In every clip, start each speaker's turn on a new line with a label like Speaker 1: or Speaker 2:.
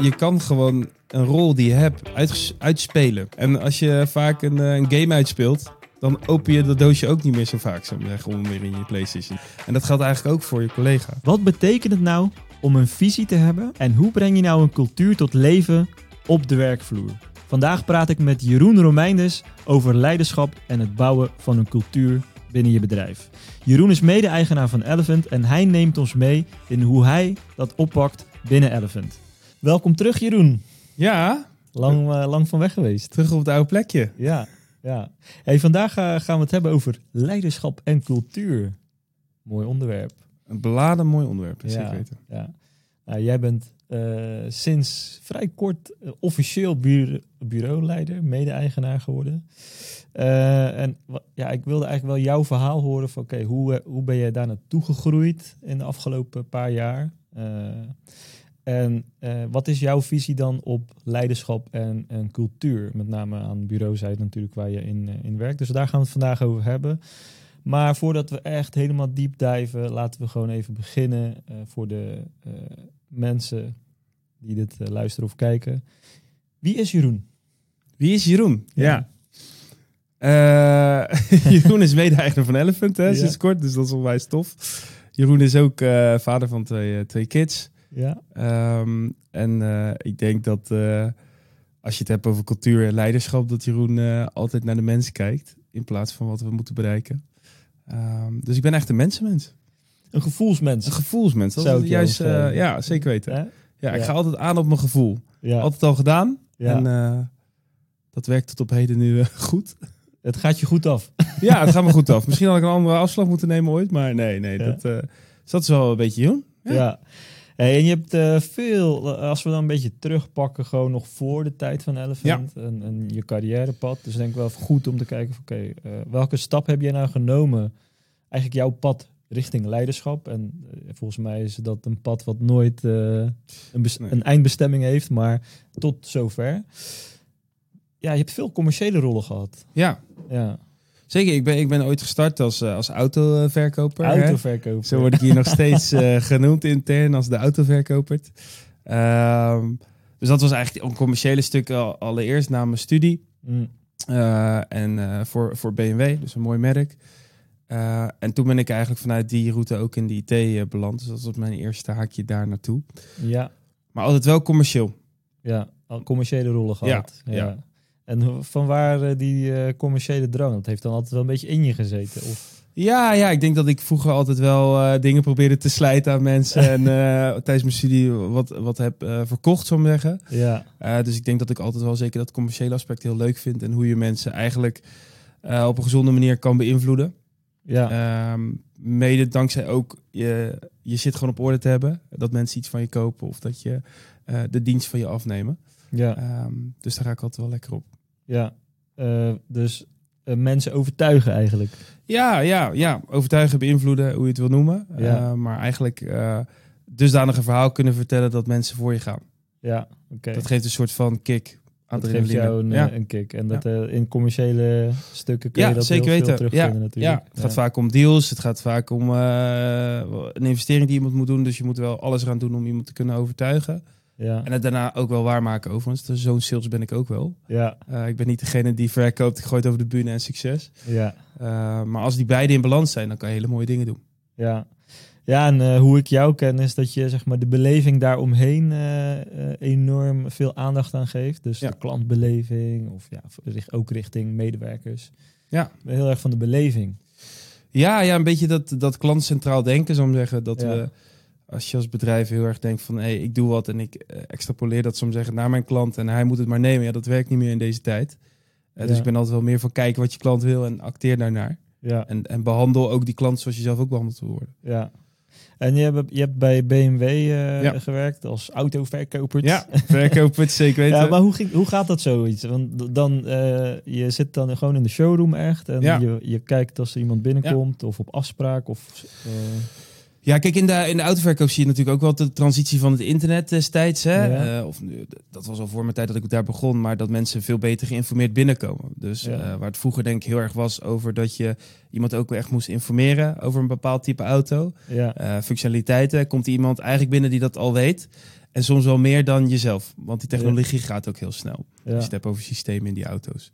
Speaker 1: je, kan gewoon een rol die je hebt uit, uitspelen. En als je vaak een, eh, een game uitspeelt, dan open je dat doosje ook niet meer zo vaak, zo zeggen, om weer in je PlayStation. En dat geldt eigenlijk ook voor je collega.
Speaker 2: Wat betekent het nou om een visie te hebben en hoe breng je nou een cultuur tot leven op de werkvloer? Vandaag praat ik met Jeroen Romeinders over leiderschap en het bouwen van een cultuur binnen je bedrijf. Jeroen is mede-eigenaar van Elephant en hij neemt ons mee in hoe hij dat oppakt binnen Elephant. Welkom terug Jeroen.
Speaker 1: Ja,
Speaker 2: Lang, eh, lang van weg geweest.
Speaker 1: terug op het oude plekje.
Speaker 2: Ja, ja. Hey, vandaag eh, gaan we het hebben over leiderschap en cultuur. Mooi onderwerp.
Speaker 1: Een beladen mooi onderwerp,
Speaker 2: Ja.
Speaker 1: zeker weten.
Speaker 2: Ja. Nou, jij bent eh, sinds vrij kort officieel bureau, bureauleider, mede-eigenaar geworden. En ja, ik wilde eigenlijk wel jouw verhaal horen van oké, hoe, hoe ben jij daar naartoe gegroeid in de afgelopen paar jaar? En eh, wat is jouw visie dan op leiderschap en, en cultuur? Met name aan bureauzijde natuurlijk waar je in, eh, in werkt. Dus daar gaan we het vandaag over hebben. Maar voordat we echt helemaal diep dijven, laten we gewoon even beginnen eh, voor de mensen die dit luisteren of kijken. Wie is Jeroen?
Speaker 1: Wie is Jeroen?
Speaker 2: Ja.
Speaker 1: Jeroen is mede-eigenaar van Elephant, hè,
Speaker 2: Ja.
Speaker 1: sinds kort, dus dat is onwijs tof. Jeroen is ook vader van twee, twee kids.
Speaker 2: Ja,
Speaker 1: Ehm, en eh, ik denk dat eh, als je het hebt over cultuur en leiderschap, dat Jeroen eh, altijd naar de mensen kijkt in plaats van wat we moeten bereiken. Ehm, dus ik ben echt een mensenmens.
Speaker 2: een gevoelsmens.
Speaker 1: Een gevoelsmens. Dat
Speaker 2: Zou ik
Speaker 1: juist, ja, zeker weten. Ja, ik
Speaker 2: Ja.
Speaker 1: ga altijd aan op mijn gevoel.
Speaker 2: Ja,
Speaker 1: Altijd al gedaan. En dat werkt tot op heden nu goed.
Speaker 2: het gaat je goed af.
Speaker 1: Ja, het gaat me goed af. Misschien had ik een andere afslag moeten nemen ooit, maar nee, nee. Dat, dus dat is wel een beetje Jeroen.
Speaker 2: Ja. Hey, en je hebt eh, veel, eh, als we dan een beetje terugpakken, gewoon nog voor de tijd van Elephant en, en je carrièrepad. Dus denk ik wel goed om te kijken, van, oké, eh, welke stap heb jij nou genomen? Eigenlijk jouw pad richting leiderschap. En volgens mij is dat een pad wat nooit een,
Speaker 1: Nee.
Speaker 2: een eindbestemming heeft, maar tot zover. Ja, je hebt veel commerciële rollen gehad.
Speaker 1: Ja,
Speaker 2: Ja,
Speaker 1: zeker. Ik ben, ik ben ooit gestart als, eh, als autoverkoper. hè.
Speaker 2: autoverkoop.
Speaker 1: Zo word ik hier nog steeds eh, genoemd intern als de autoverkoper. Ehm, dus dat was eigenlijk een commerciële stuk al, allereerst na mijn studie.
Speaker 2: Mm,
Speaker 1: Eh, en voor, voor BMW, dus een mooi merk. En toen ben ik eigenlijk vanuit die route ook in de IT beland. Dus dat was mijn eerste haakje daar naartoe.
Speaker 2: ja,
Speaker 1: Maar altijd wel commercieel.
Speaker 2: Ja, al commerciële rollen gehad. Ja.
Speaker 1: ja.
Speaker 2: En van waar eh, die eh, commerciële drang? Dat heeft dan altijd wel een beetje in je gezeten. Of...
Speaker 1: Ja, ja, ik denk dat ik vroeger altijd wel eh, dingen probeerde te slijten aan mensen. en tijdens mijn studie wat, wat heb verkocht, zou ik zeggen.
Speaker 2: Ja,
Speaker 1: dus ik denk dat ik altijd wel zeker dat commerciële aspect heel leuk vind. En hoe je mensen eigenlijk op een gezonde manier kan beïnvloeden.
Speaker 2: ja,
Speaker 1: Ehm, mede dankzij ook je, je zit gewoon op orde te hebben. Dat mensen iets van je kopen of dat je de dienst van je afnemen.
Speaker 2: ja,
Speaker 1: Ehm, dus daar ga ik altijd wel lekker op.
Speaker 2: ja. Eh, dus eh, mensen overtuigen eigenlijk.
Speaker 1: Ja, ja, ja. Overtuigen, beïnvloeden, hoe je het wil noemen.
Speaker 2: Ja.
Speaker 1: Eh, maar eigenlijk dusdanig een verhaal kunnen vertellen dat mensen voor je gaan.
Speaker 2: Ja, oké.
Speaker 1: Dat geeft een soort van kick.
Speaker 2: Dat geeft jou een,
Speaker 1: ja.
Speaker 2: een kick. En dat in commerciële stukken kun je dat
Speaker 1: zeker
Speaker 2: heel veel
Speaker 1: weten.
Speaker 2: terugvinden
Speaker 1: Ja,
Speaker 2: natuurlijk.
Speaker 1: ja, het gaat vaak om deals. Het gaat vaak om een investering die iemand moet doen. Dus je moet wel alles eraan doen om iemand te kunnen overtuigen.
Speaker 2: Ja,
Speaker 1: En het daarna ook wel waarmaken overigens. Dus Zo'n sales ben ik ook wel.
Speaker 2: ja,
Speaker 1: Eh, ik ben niet degene die verkoopt, ik gooi het over de bühne en succes.
Speaker 2: ja,
Speaker 1: Eh, maar als die beide in balans zijn, dan kan je hele mooie dingen doen.
Speaker 2: ja. Ja, en eh, hoe ik jou ken is dat je zeg maar, de beleving daaromheen enorm veel aandacht aan geeft. Dus
Speaker 1: Ja.
Speaker 2: de klantbeleving of ja, ook richting medewerkers.
Speaker 1: Ja.
Speaker 2: Heel erg van de beleving.
Speaker 1: Ja, ja een beetje dat, dat klantcentraal denken, zou ik zeggen. Dat
Speaker 2: Ja.
Speaker 1: we, als je als bedrijf heel erg denkt van, hé, hey, ik doe wat en ik eh, extrapoleer dat, maar zeggen, naar mijn klant en hij moet het maar nemen. Ja, dat werkt niet meer in deze tijd. Eh, Dus ik ben altijd wel meer van kijken wat je klant wil en acteer daarnaar.
Speaker 2: Ja,
Speaker 1: En, en behandel ook die klant zoals je zelf ook behandeld wil worden.
Speaker 2: ja. En je hebt, je hebt bij BMW eh,
Speaker 1: Ja.
Speaker 2: gewerkt als autoverkoper.
Speaker 1: Ja, verkoop het zeker weten.
Speaker 2: Ja, maar hoe, ging, hoe gaat dat zoiets? Want dan, eh, je zit dan gewoon in de showroom echt en je, je kijkt als er iemand binnenkomt of op afspraak of...
Speaker 1: Ja, kijk, in de, in de autoverkoop zie je natuurlijk ook wel de transitie van het internet destijds. Hè?
Speaker 2: Ja.
Speaker 1: Of, nu, dat was al voor mijn tijd dat ik daar begon, maar dat mensen veel beter geïnformeerd binnenkomen. Dus
Speaker 2: Ja.
Speaker 1: eh, waar het vroeger denk ik heel erg was over dat je iemand ook echt moest informeren over een bepaald type auto.
Speaker 2: ja,
Speaker 1: functionaliteiten, komt iemand eigenlijk binnen die dat al weet. En soms wel meer dan jezelf. Want die technologie gaat ook heel snel.
Speaker 2: Ja.
Speaker 1: Als je het hebt over systemen in die auto's.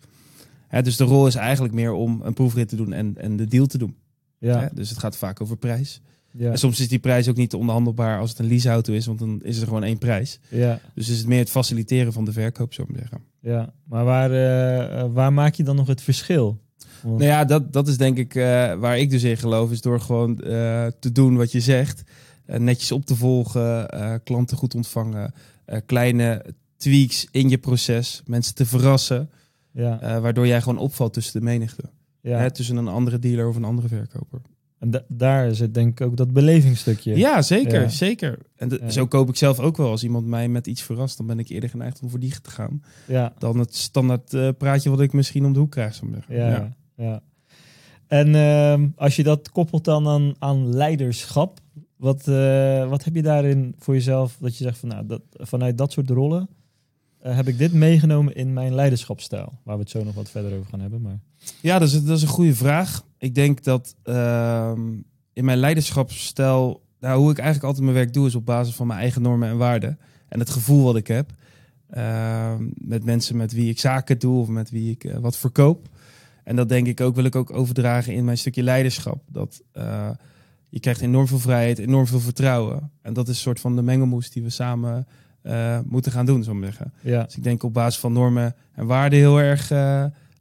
Speaker 1: Hè, dus de rol is eigenlijk meer om een proefrit te doen en, en de deal te doen.
Speaker 2: Ja.
Speaker 1: Hè? Dus het gaat vaak over prijs.
Speaker 2: Ja.
Speaker 1: En soms is die prijs ook niet onderhandelbaar als het een leaseauto is, want dan is er gewoon één prijs.
Speaker 2: Ja.
Speaker 1: Dus is het meer het faciliteren van de verkoop, zou ik maar zeggen.
Speaker 2: Ja. Maar waar, eh, eh, waar maak je dan nog het verschil? Want-
Speaker 1: Nou ja, dat, dat is denk ik eh, waar ik dus in geloof, is door gewoon te doen wat je zegt. Netjes op te volgen, klanten goed ontvangen, kleine tweaks in je proces, mensen te verrassen,
Speaker 2: ja.
Speaker 1: waardoor jij gewoon opvalt tussen de menigte.
Speaker 2: ja.
Speaker 1: Hè, tussen een andere dealer of een andere verkoper.
Speaker 2: En da- daar zit denk ik ook dat belevingstukje.
Speaker 1: Ja, zeker,
Speaker 2: Ja.
Speaker 1: zeker. En
Speaker 2: Ja.
Speaker 1: zo koop ik zelf ook wel. Als iemand mij met iets verrast, dan ben ik eerder geneigd om voor die te gaan.
Speaker 2: Ja.
Speaker 1: Dan het standaard eh, praatje wat ik misschien om de hoek krijg.
Speaker 2: Ja, ja. En ehm, als je dat koppelt dan aan, aan leiderschap, wat, eh, wat heb je daarin voor jezelf dat je zegt van nou, dat, vanuit dat soort rollen eh, heb ik dit meegenomen in mijn leiderschapsstijl, waar we het zo nog wat verder over gaan hebben. Maar
Speaker 1: Ja, dat is, dat is een goede vraag. Ik denk dat ehm, in mijn leiderschapsstijl, nou, hoe ik eigenlijk altijd mijn werk doe, is op basis van mijn eigen normen en waarden. En het gevoel wat ik heb. Ehm, met mensen met wie ik zaken doe of met wie ik eh, wat verkoop. En dat denk ik ook, wil ik ook overdragen in mijn stukje leiderschap. Dat eh, je krijgt enorm veel vrijheid, enorm veel vertrouwen. En dat is een soort van de mengelmoes die we samen eh, moeten gaan doen, zou ik maar zeggen.
Speaker 2: ja,
Speaker 1: Dus ik denk op basis van normen en waarden heel erg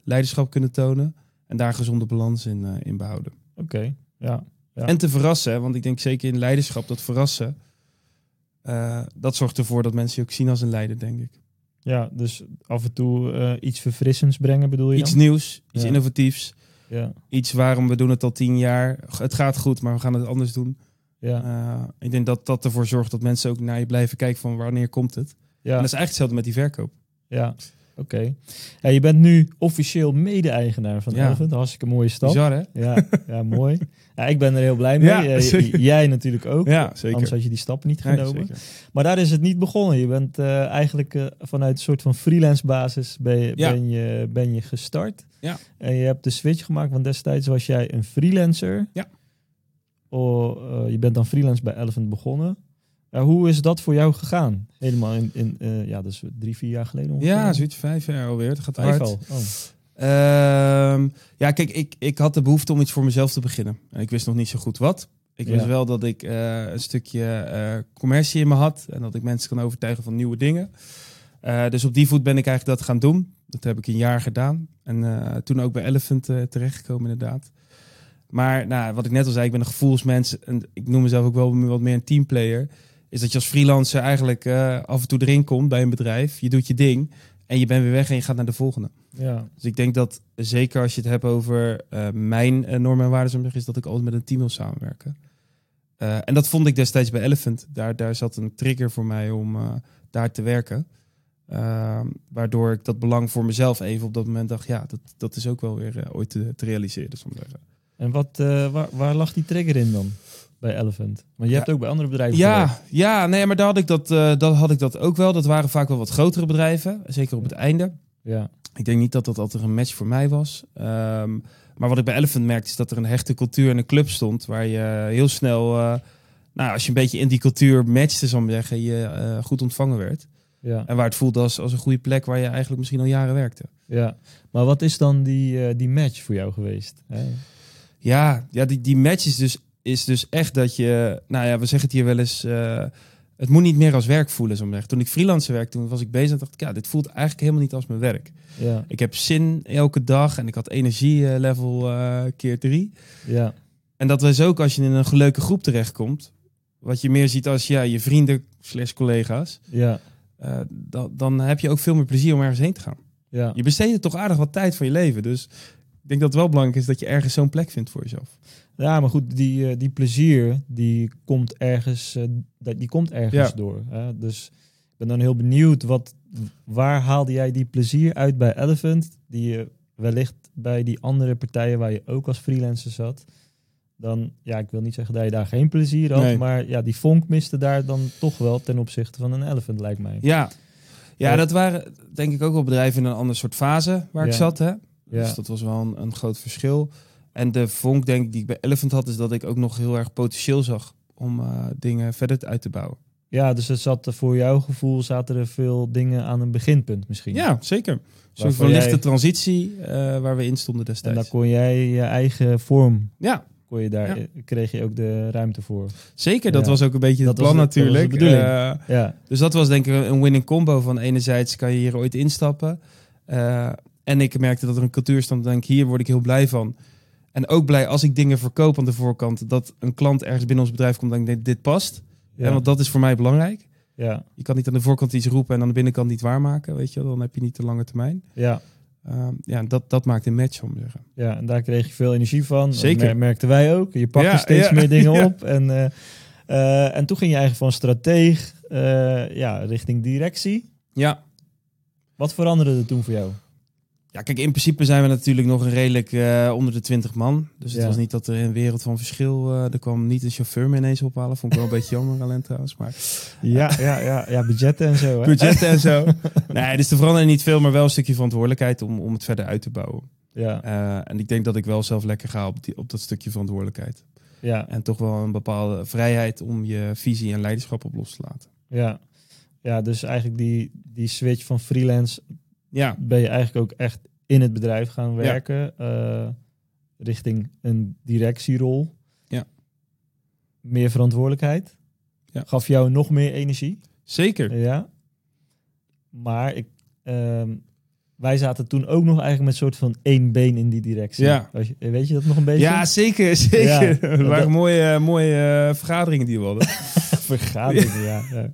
Speaker 1: leiderschap kunnen tonen. En daar gezonde balans in, eh, in behouden.
Speaker 2: oké. Ja, Ja.
Speaker 1: En te verrassen, want ik denk zeker in leiderschap dat verrassen. eh, dat zorgt ervoor dat mensen je ook zien als een leider, denk ik.
Speaker 2: ja, dus af en toe eh, iets verfrissends brengen bedoel je
Speaker 1: Iets
Speaker 2: dan?
Speaker 1: nieuws, iets
Speaker 2: Ja.
Speaker 1: innovatiefs.
Speaker 2: Ja,
Speaker 1: Iets waarom we doen het al tien jaar. Het gaat goed, maar we gaan het anders doen.
Speaker 2: ja,
Speaker 1: ik denk dat dat ervoor zorgt dat mensen ook naar je blijven kijken van wanneer komt het.
Speaker 2: ja.
Speaker 1: En dat is eigenlijk hetzelfde met die verkoop.
Speaker 2: Ja, oké. Ja, je bent nu officieel mede-eigenaar van
Speaker 1: Ja.
Speaker 2: Elephant. Hartstikke mooie stap.
Speaker 1: Bizar, hè?
Speaker 2: Ja, ja, mooi. Ja, ik ben er heel blij mee.
Speaker 1: Ja,
Speaker 2: Eh, jij natuurlijk ook.
Speaker 1: Ja, zeker.
Speaker 2: Anders had je die stappen niet genomen. maar daar is het niet begonnen. Je bent eh, eigenlijk eh, vanuit een soort van freelance basis ben je, ben je, ben je gestart.
Speaker 1: Ja.
Speaker 2: En je hebt de switch gemaakt, want destijds was jij een freelancer.
Speaker 1: Ja.
Speaker 2: Oh, je bent dan freelance bij Elephant begonnen. Ja, hoe is dat voor jou gegaan? Helemaal in, in eh, ja, is drie, vier jaar geleden ongeveer.
Speaker 1: Ja, zoiets vijf jaar alweer. Het gaat hard.
Speaker 2: al. Oh.
Speaker 1: Ehm, ja, kijk, ik, ik had de behoefte om iets voor mezelf te beginnen. En ik wist nog niet zo goed wat. Ik
Speaker 2: Ja.
Speaker 1: wist wel dat ik eh, een stukje eh, commercie in me had. En dat ik mensen kan overtuigen van nieuwe dingen. Dus op die voet ben ik eigenlijk dat gaan doen. Dat heb ik een jaar gedaan. En toen ook bij Elephant terechtgekomen inderdaad. Maar nou, wat ik net al zei, ik ben een gevoelsmens. En ik noem mezelf ook wel wat meer een teamplayer. Is dat je als freelancer eigenlijk eh, af en toe erin komt bij een bedrijf. Je doet je ding. En je bent weer weg en je gaat naar de volgende.
Speaker 2: Ja,
Speaker 1: Dus ik denk dat zeker als je het hebt over eh, mijn eh, normen en waarden, is dat ik altijd met een team wil samenwerken. En dat vond ik destijds bij Elephant. Daar, daar zat een trigger voor mij om daar te werken. Ehm, waardoor ik dat belang voor mezelf even op dat moment dacht, ja, dat, dat is ook wel weer ooit te, te realiseren.
Speaker 2: En wat, waar, waar lag die trigger in dan bij Elephant? Want je hebt
Speaker 1: Ja.
Speaker 2: ook bij andere bedrijven gewerkt.
Speaker 1: Ja, ja, nee, maar daar had ik dat, eh, dat had ik dat ook wel. Dat waren vaak wel wat grotere bedrijven, zeker op het einde.
Speaker 2: Ja,
Speaker 1: Ik denk niet dat dat altijd een match voor mij was. Ehm, maar wat ik bij Elephant merkte is dat er een hechte cultuur en een club stond waar je heel snel, eh, nou, als je een beetje in die cultuur matchte, zal ik maar zeggen, je eh, goed ontvangen werd.
Speaker 2: ja,
Speaker 1: En waar het voelde als, als een goede plek waar je eigenlijk misschien al jaren werkte.
Speaker 2: ja. Maar wat is dan die, die match voor jou geweest?
Speaker 1: Ja, ja die, die match is dus, is dus echt dat je, nou ja, we zeggen het hier wel eens, eh, het moet niet meer als werk voelen, zo maar. Toen ik freelancer werkte, toen was ik bezig en dacht ik, ja, dit voelt eigenlijk helemaal niet als mijn werk.
Speaker 2: Ja,
Speaker 1: Ik heb zin elke dag en ik had energielevel eh keer drie.
Speaker 2: ja,
Speaker 1: En dat was ook als je in een leuke groep terechtkomt. Wat je meer ziet als ja, je vrienden slash collega's.
Speaker 2: ja,
Speaker 1: eh, dan, dan heb je ook veel meer plezier om ergens heen te gaan.
Speaker 2: ja.
Speaker 1: Je besteedt toch aardig wat tijd van je leven. Dus ik denk dat het wel belangrijk is dat je ergens zo'n plek vindt voor jezelf.
Speaker 2: Ja, maar goed, die, eh, die plezier, die komt ergens, eh, die komt ergens
Speaker 1: Ja.
Speaker 2: door. Hè? Dus ik ben dan heel benieuwd, wat, waar haalde jij die plezier uit bij Elephant, die je wellicht bij die andere partijen waar je ook als freelancer zat, dan, ja, ik wil niet zeggen dat je daar geen plezier had,
Speaker 1: Nee.
Speaker 2: maar ja, die vonk miste daar dan toch wel ten opzichte van een Elephant, lijkt mij.
Speaker 1: Ja. Ja, dat waren denk ik ook wel bedrijven in een ander soort fase waar ik zat. Hè?
Speaker 2: Ja.
Speaker 1: Dus dat was wel een, een groot verschil. En de vonk denk ik die ik bij Elephant had, is dat ik ook nog heel erg potentieel zag om eh, dingen verder uit te bouwen.
Speaker 2: Ja, dus het zat voor jouw gevoel zaten er veel dingen aan een beginpunt misschien.
Speaker 1: Ja, zeker. Een soort
Speaker 2: Waarvan
Speaker 1: van lichte
Speaker 2: jij-
Speaker 1: transitie eh, waar we in stonden
Speaker 2: En
Speaker 1: destijds.
Speaker 2: dan kon jij je eigen vorm,
Speaker 1: Ja,
Speaker 2: kon je daar,
Speaker 1: Ja.
Speaker 2: kreeg je ook de ruimte voor.
Speaker 1: zeker. Dat
Speaker 2: Ja.
Speaker 1: was ook een beetje het
Speaker 2: Dat
Speaker 1: plan
Speaker 2: dat
Speaker 1: natuurlijk.
Speaker 2: bedoeling.
Speaker 1: Eh,
Speaker 2: Ja,
Speaker 1: Dus dat was denk ik een winning combo van enerzijds kan je hier ooit instappen. Eh, en ik merkte dat er een cultuur stond. Denk ik, hier word ik heel blij van. En ook blij als ik dingen verkoop aan de voorkant. Dat een klant ergens binnen ons bedrijf komt en denkt, dit past.
Speaker 2: ja,
Speaker 1: En want dat is voor mij belangrijk.
Speaker 2: ja,
Speaker 1: Je kan niet aan de voorkant iets roepen en aan de binnenkant niet waarmaken. Weet je. Dan heb je niet de lange termijn.
Speaker 2: ja,
Speaker 1: Ehm, ja, dat, dat maakt een match, om te zeggen.
Speaker 2: ja, en daar kreeg je veel energie van.
Speaker 1: Zeker.
Speaker 2: mer- merkten wij ook. Je pakte
Speaker 1: Ja,
Speaker 2: steeds
Speaker 1: ja,
Speaker 2: meer dingen
Speaker 1: ja.
Speaker 2: op. En, eh, eh, en toen ging je eigenlijk van strateeg eh, ja, richting directie.
Speaker 1: Ja.
Speaker 2: Wat veranderde er toen voor jou?
Speaker 1: Ja, kijk, in principe zijn we natuurlijk nog een redelijk eh, onder de 20 man. Dus het
Speaker 2: Ja.
Speaker 1: was niet dat er een wereld van verschil... eh, er kwam niet een chauffeur me ineens ophalen. Vond ik wel een beetje jammer, alleen trouwens. Maar
Speaker 2: Ja, ja, ja, ja budgetten en zo. Hè?
Speaker 1: budgetten en zo. Nee, dus er veranderde niet veel, maar wel een stukje verantwoordelijkheid om, om het verder uit te bouwen.
Speaker 2: Ja,
Speaker 1: Eh, en ik denk dat ik wel zelf lekker ga op, die, op dat stukje verantwoordelijkheid.
Speaker 2: ja,
Speaker 1: En toch wel een bepaalde vrijheid om je visie en leiderschap op los te laten.
Speaker 2: ja. Ja, dus eigenlijk die, die switch van freelance
Speaker 1: Ja,
Speaker 2: ben je eigenlijk ook echt in het bedrijf gaan werken. eh, richting een directierol.
Speaker 1: Ja.
Speaker 2: Meer verantwoordelijkheid.
Speaker 1: Ja.
Speaker 2: Gaf jou nog meer energie.
Speaker 1: zeker.
Speaker 2: Ja. Maar ik, ehm, wij zaten toen ook nog eigenlijk met een soort van één been in die directie.
Speaker 1: Ja.
Speaker 2: Weet je, dat nog een beetje?
Speaker 1: Ja, zeker, zeker.
Speaker 2: Ja,
Speaker 1: het waren mooie, mooie eh, vergaderingen die we hadden.
Speaker 2: Vergaderingen, ja. ja.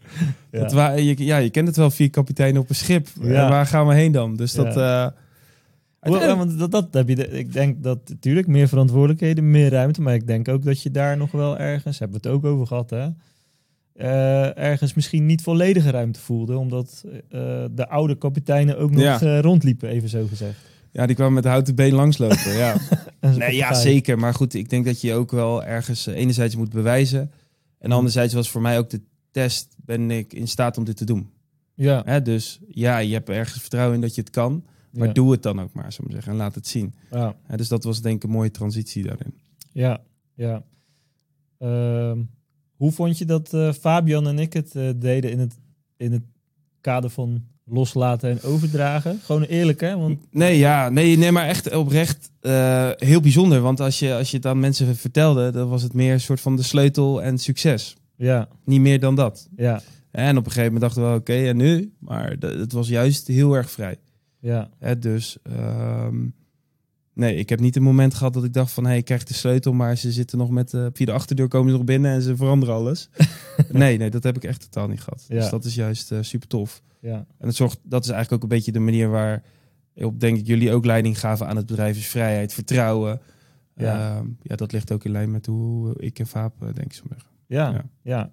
Speaker 2: Ja.
Speaker 1: Dat wa- je, ja, je kent het wel, vier kapiteinen op een schip.
Speaker 2: Ja.
Speaker 1: Waar gaan we heen dan? Dus dat...
Speaker 2: Ja.
Speaker 1: eh,
Speaker 2: ja, want dat, dat heb je. De, ik denk dat natuurlijk meer verantwoordelijkheden, meer ruimte. Maar ik denk ook dat je daar nog wel ergens, hebben we het ook over gehad, hè? eh, ergens misschien niet volledige ruimte voelde. Omdat eh, de oude kapiteinen ook nog
Speaker 1: Ja.
Speaker 2: eh, rondliepen, even zo gezegd.
Speaker 1: ja, die kwamen met de houten been langslopen. ja. Nee, ja, zeker. Maar goed, ik denk dat je ook wel ergens enerzijds moet bewijzen. En anderzijds was voor mij ook de test, ben ik in staat om dit te doen?
Speaker 2: Ja,
Speaker 1: Hè, dus ja, je hebt ergens vertrouwen in dat je het kan. Maar
Speaker 2: ja.
Speaker 1: doe het dan ook maar, ik maar zeggen. En laat het zien.
Speaker 2: Ja,
Speaker 1: Hè, dus dat was denk ik een mooie transitie daarin.
Speaker 2: ja. ja. Ehm, hoe vond je dat eh, Fabian en ik het eh, deden in het, in het kader van loslaten en overdragen? Gewoon eerlijk, hè? Want
Speaker 1: Nee, ja, nee, nee maar echt oprecht eh, heel bijzonder. Want als je, als je het aan mensen vertelde, dan was het meer een soort van de sleutel en succes.
Speaker 2: ja,
Speaker 1: Niet meer dan dat.
Speaker 2: ja,
Speaker 1: En op een gegeven moment dachten we, oké, en nu? Maar het was juist heel erg vrij.
Speaker 2: ja,
Speaker 1: Hè, dus ehm, nee, ik heb niet een moment gehad dat ik dacht van... hé, hey, ik krijg de sleutel, maar ze zitten nog met... eh, via de achterdeur komen ze nog binnen en ze veranderen alles. nee, nee, dat heb ik echt totaal niet gehad.
Speaker 2: Ja.
Speaker 1: Dus dat is juist eh, super tof.
Speaker 2: ja,
Speaker 1: En het zorgt, dat is eigenlijk ook een beetje de manier waar... op denk ik jullie ook leiding gaven aan het bedrijf... is vrijheid, vertrouwen.
Speaker 2: Ja.
Speaker 1: Ehm, ja, dat ligt ook in lijn met hoe ik en Vaap eh, denk ik zo
Speaker 2: ja,
Speaker 1: Ja.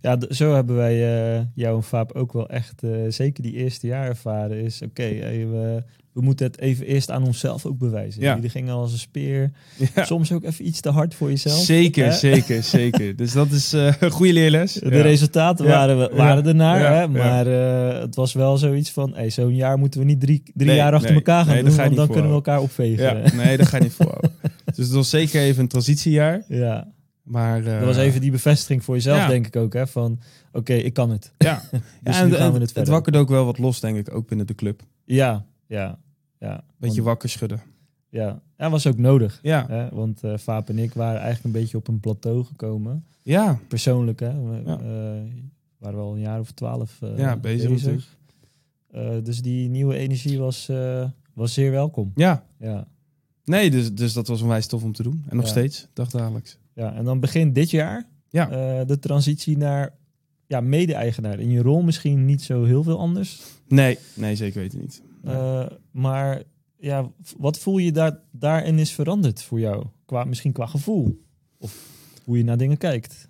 Speaker 2: ja. Zo hebben wij eh, jou en Vaap ook wel echt, eh, zeker die eerste jaar ervaren. Is oké, hey, we, we moeten het even eerst aan onszelf ook bewijzen.
Speaker 1: Ja.
Speaker 2: Jullie gingen als een speer.
Speaker 1: Ja.
Speaker 2: Soms ook even iets te hard voor jezelf.
Speaker 1: Zeker,
Speaker 2: hè?
Speaker 1: zeker, zeker. Dus dat is eh, een goede leerles.
Speaker 2: De
Speaker 1: Ja.
Speaker 2: resultaten waren, we- waren ernaar, hè? Maar eh, het was wel zoiets van, hey, zo'n jaar moeten we niet drie, drie
Speaker 1: Nee,
Speaker 2: jaar achter
Speaker 1: nee.
Speaker 2: elkaar gaan
Speaker 1: Nee,
Speaker 2: doen, want dan kunnen we elkaar opvegen.
Speaker 1: Ja, nee, dat ga je niet voor. dus het was zeker even een transitiejaar.
Speaker 2: Ja,
Speaker 1: Maar, eh,
Speaker 2: dat was even die bevestiging voor jezelf,
Speaker 1: Ja.
Speaker 2: denk ik ook, hè? Van, oké, ik kan het.
Speaker 1: Ja,
Speaker 2: Dus
Speaker 1: ja
Speaker 2: nu
Speaker 1: en,
Speaker 2: gaan we
Speaker 1: en
Speaker 2: het
Speaker 1: het, wakkerde ook wel wat los, denk ik, ook binnen de club.
Speaker 2: Ja, ja, ja.
Speaker 1: Beetje
Speaker 2: Want-
Speaker 1: wakker schudden.
Speaker 2: Ja, dat was ook nodig.
Speaker 1: Ja,
Speaker 2: Hè? Want eh Vaap en ik waren eigenlijk een beetje op een plateau gekomen.
Speaker 1: ja,
Speaker 2: Persoonlijk, hè. We
Speaker 1: Ja.
Speaker 2: eh, waren wel een jaar of twaalf eh,
Speaker 1: Ja, bezig
Speaker 2: dus die nieuwe energie was, was zeer welkom.
Speaker 1: ja.
Speaker 2: Ja.
Speaker 1: Nee, dus, dus dat was onwijs tof om te doen. En nog
Speaker 2: Ja.
Speaker 1: steeds, dagdagelijks.
Speaker 2: ja, en dan begint dit jaar
Speaker 1: Ja.
Speaker 2: de transitie naar ja, mede-eigenaar. In je rol misschien niet zo heel veel anders.
Speaker 1: Nee, nee, zeker weten niet.
Speaker 2: Eh, maar ja, wat voel je daar, daarin is veranderd voor jou? Qua, misschien qua gevoel. Of hoe je naar dingen kijkt.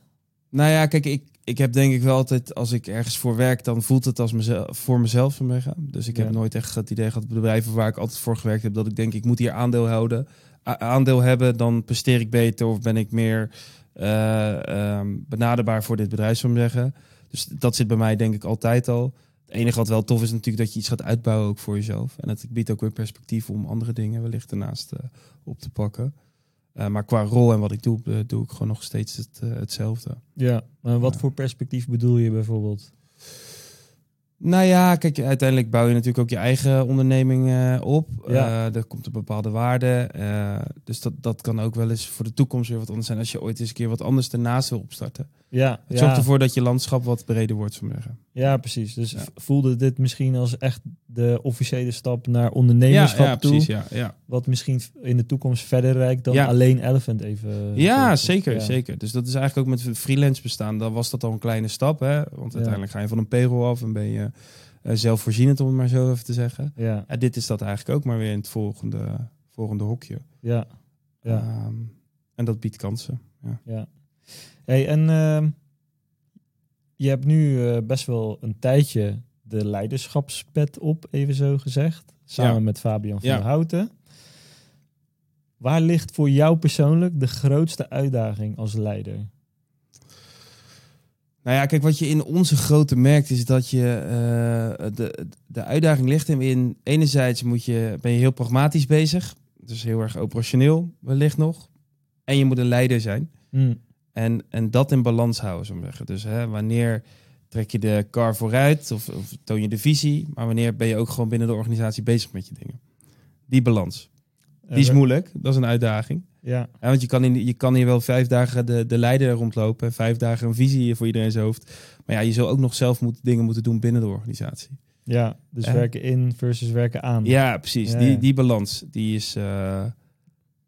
Speaker 1: Nou ja, kijk, ik, ik heb denk ik wel altijd, als ik ergens voor werk, dan voelt het als mezelf, voor mezelf. zeggen. Dus ik heb nooit echt het idee gehad bedrijven waar ik altijd voor gewerkt heb, dat ik denk, ik moet hier aandeel houden. A- aandeel hebben, dan presteer ik beter of ben ik meer ehm, benaderbaar voor dit bedrijf, zou ik zeggen. Dus dat zit bij mij denk ik altijd al. Het enige wat wel tof is natuurlijk dat je iets gaat uitbouwen ook voor jezelf. En het biedt ook weer perspectief om andere dingen wellicht ernaast eh, op te pakken. Eh, maar qua rol en wat ik doe, doe ik gewoon nog steeds het, hetzelfde.
Speaker 2: Ja, maar wat
Speaker 1: Ja.
Speaker 2: voor perspectief bedoel je bijvoorbeeld?
Speaker 1: Nou ja, kijk, uiteindelijk bouw je natuurlijk ook je eigen onderneming eh, op.
Speaker 2: Ja.
Speaker 1: Eh, er komt een bepaalde waarde. eh, dus dat, dat kan ook wel eens voor de toekomst weer wat anders zijn als je ooit eens een keer wat anders ernaast wil opstarten.
Speaker 2: Ja,
Speaker 1: Het
Speaker 2: ja,
Speaker 1: zorgt ervoor dat je landschap wat breder wordt, zou zeggen.
Speaker 2: ja precies. Dus
Speaker 1: Ja.
Speaker 2: voelde dit misschien als echt de officiële stap naar ondernemerschap
Speaker 1: ja,
Speaker 2: toe?
Speaker 1: precies. Ja, ja.
Speaker 2: Wat misschien in de toekomst verder reikt dan
Speaker 1: Ja.
Speaker 2: alleen Elephant even.
Speaker 1: ja
Speaker 2: even-
Speaker 1: zeker,
Speaker 2: ja.
Speaker 1: zeker. Dus dat is eigenlijk ook met freelance bestaan. Dan was dat al een kleine stap, hè? Want uiteindelijk ga je van een payroll af en ben je eh, zelfvoorzienend, om het maar zo even te zeggen.
Speaker 2: Ja,
Speaker 1: En dit is dat eigenlijk ook maar weer in het volgende, volgende hokje.
Speaker 2: ja, ja.
Speaker 1: Ehm, en dat biedt kansen. Ja.
Speaker 2: Hey, en ehm, je hebt nu eh, best wel een tijdje de leiderschapspet op, even zo gezegd. Samen
Speaker 1: Ja.
Speaker 2: met Fabian van
Speaker 1: Ja.
Speaker 2: Houten. Waar ligt voor jou persoonlijk de grootste uitdaging als leider?
Speaker 1: Nou ja, kijk, wat je in onze grootte merkt is dat je eh, de, de uitdaging ligt hem in. Enerzijds moet je, ben je heel pragmatisch bezig, dus heel erg operationeel wellicht nog. En je moet een leider zijn.
Speaker 2: Hm,
Speaker 1: En, en dat in balans houden, zou ik zeggen. Dus hè, wanneer trek je de car vooruit of, of toon je de visie, maar wanneer ben je ook gewoon binnen de organisatie bezig met je dingen. Die balans. Die is
Speaker 2: eh,
Speaker 1: moeilijk, dat is een uitdaging.
Speaker 2: Ja,
Speaker 1: Ja, want je kan, in, je kan hier wel vijf dagen de, de leider rondlopen. en Vijf dagen een visie voor iedereen zijn hoofd. Maar ja, je zult ook nog zelf moet, dingen moeten doen binnen de organisatie.
Speaker 2: ja, dus
Speaker 1: Ja.
Speaker 2: werken in versus werken aan.
Speaker 1: Ja, precies.
Speaker 2: Ja,
Speaker 1: die, die balans, die is, eh,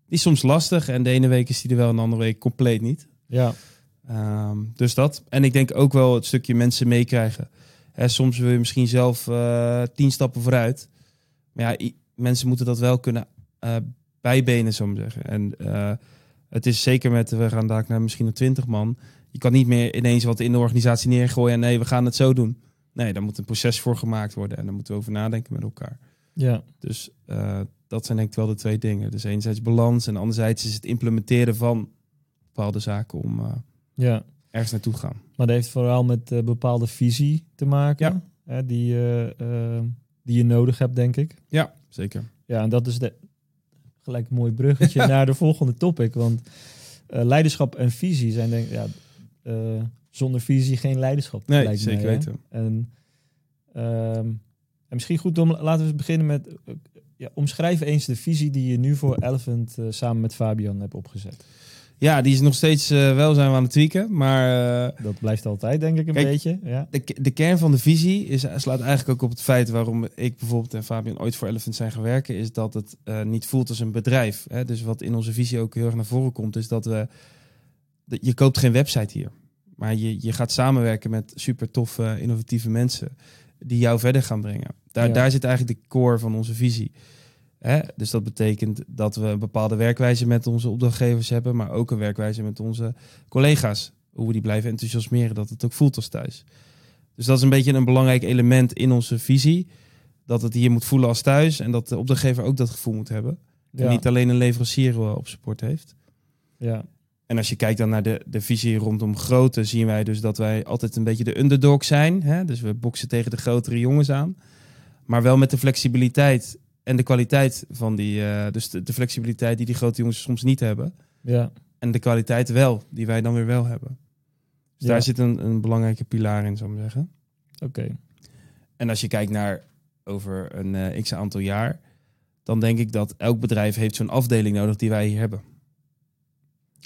Speaker 1: die is soms lastig. En de ene week is die er wel, en de andere week compleet niet.
Speaker 2: Ja,
Speaker 1: Ehm, dus dat. En ik denk ook wel het stukje mensen meekrijgen. Soms wil je misschien zelf eh, tien stappen vooruit. Maar ja, mensen moeten dat wel kunnen eh, bijbenen, zo maar zeggen. En eh, het is zeker met, we gaan daar naar misschien een twintig man. Je kan niet meer ineens wat in de organisatie neergooien. En nee, we gaan het zo doen. Nee, daar moet een proces voor gemaakt worden. En daar moeten we over nadenken met elkaar.
Speaker 2: ja,
Speaker 1: Dus dat zijn denk ik wel de twee dingen. Dus enerzijds balans en anderzijds is het implementeren van bepaalde zaken om eh,
Speaker 2: ja.
Speaker 1: ergens naartoe te gaan.
Speaker 2: Maar dat heeft vooral met eh, bepaalde visie te maken.
Speaker 1: Ja.
Speaker 2: Hè, die, eh, die je nodig hebt, denk ik.
Speaker 1: Ja, zeker.
Speaker 2: Ja, en dat is de, gelijk een mooi bruggetje naar de volgende topic. Want leiderschap en visie zijn denk ik, ja, zonder visie geen leiderschap.
Speaker 1: Nee, zeker
Speaker 2: mij,
Speaker 1: weten.
Speaker 2: En, ehm, en misschien goed om, laten we eens beginnen met, ja, omschrijf eens de visie die je nu voor Elephant samen met Fabian hebt opgezet.
Speaker 1: Ja, die is nog steeds eh, wel zijn we aan het tweaken. Maar eh,
Speaker 2: Dat blijft altijd, denk ik, een
Speaker 1: Kijk,
Speaker 2: beetje. Ja.
Speaker 1: de, de kern van de visie is, slaat eigenlijk ook op het feit waarom ik bijvoorbeeld en Fabian ooit voor Elephant zijn gaan werken, is dat het eh, niet voelt als een bedrijf. Hè? Dus wat in onze visie ook heel erg naar voren komt, is dat we. dat Je koopt geen website hier. Maar je, je gaat samenwerken met super toffe, innovatieve mensen die jou verder gaan brengen. Daar,
Speaker 2: Ja.
Speaker 1: daar zit eigenlijk de core van onze visie. Hè? Dus dat betekent dat we een bepaalde werkwijze met onze opdrachtgevers hebben, maar ook een werkwijze met onze collega's. Hoe we die blijven enthousiasmeren, dat het ook voelt als thuis. Dus dat is een beetje een belangrijk element in onze visie. Dat het hier moet voelen als thuis en dat de opdrachtgever ook dat gevoel moet hebben. En niet alleen een leverancier eh, op support heeft.
Speaker 2: ja.
Speaker 1: En als je kijkt dan naar de, de visie rondom grootte, zien wij dus dat wij altijd een beetje de underdog zijn. Hè? Dus we boksen tegen de grotere jongens aan. Maar wel met de flexibiliteit en de kwaliteit van die. eh, dus de, de flexibiliteit die die grote jongens soms niet hebben.
Speaker 2: ja.
Speaker 1: En de kwaliteit wel, die wij dan weer wel hebben. Dus
Speaker 2: Ja.
Speaker 1: daar zit een, een belangrijke pilaar in, zou ik zeggen.
Speaker 2: Oké.
Speaker 1: En als je kijkt naar over een eh, x aantal jaar, dan denk ik dat elk bedrijf heeft zo'n afdeling nodig die wij hier hebben.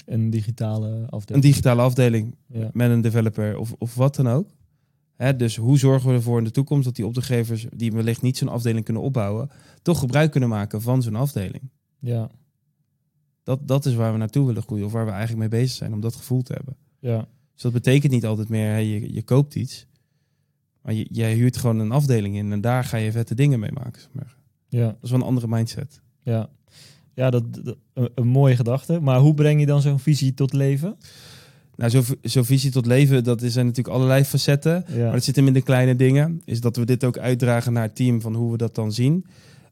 Speaker 2: Een digitale
Speaker 1: Een
Speaker 2: afdeling.
Speaker 1: digitale afdeling
Speaker 2: ja.
Speaker 1: met een developer of, of wat dan ook. Hè, dus hoe zorgen we ervoor in de toekomst dat die opdrachtgevers die wellicht niet zo'n afdeling kunnen opbouwen, toch gebruik kunnen maken van zo'n afdeling?
Speaker 2: ja.
Speaker 1: Dat, dat is waar we naartoe willen groeien of waar we eigenlijk mee bezig zijn om dat gevoel te hebben.
Speaker 2: Ja.
Speaker 1: Dus dat betekent niet altijd meer, hè, je, je koopt iets, maar je, jij huurt gewoon een afdeling in en daar ga je vette dingen mee maken. zeg maar.
Speaker 2: Ja.
Speaker 1: Dat is wel een andere mindset.
Speaker 2: Ja, ja dat, dat- een, een mooie gedachte. Maar hoe breng je dan zo'n visie tot leven?
Speaker 1: Nou, zo'n zo visie tot leven, dat is- zijn natuurlijk allerlei facetten.
Speaker 2: Ja,
Speaker 1: Maar het zit hem in de kleine dingen. Is dat we dit ook uitdragen naar het team van hoe we dat dan zien.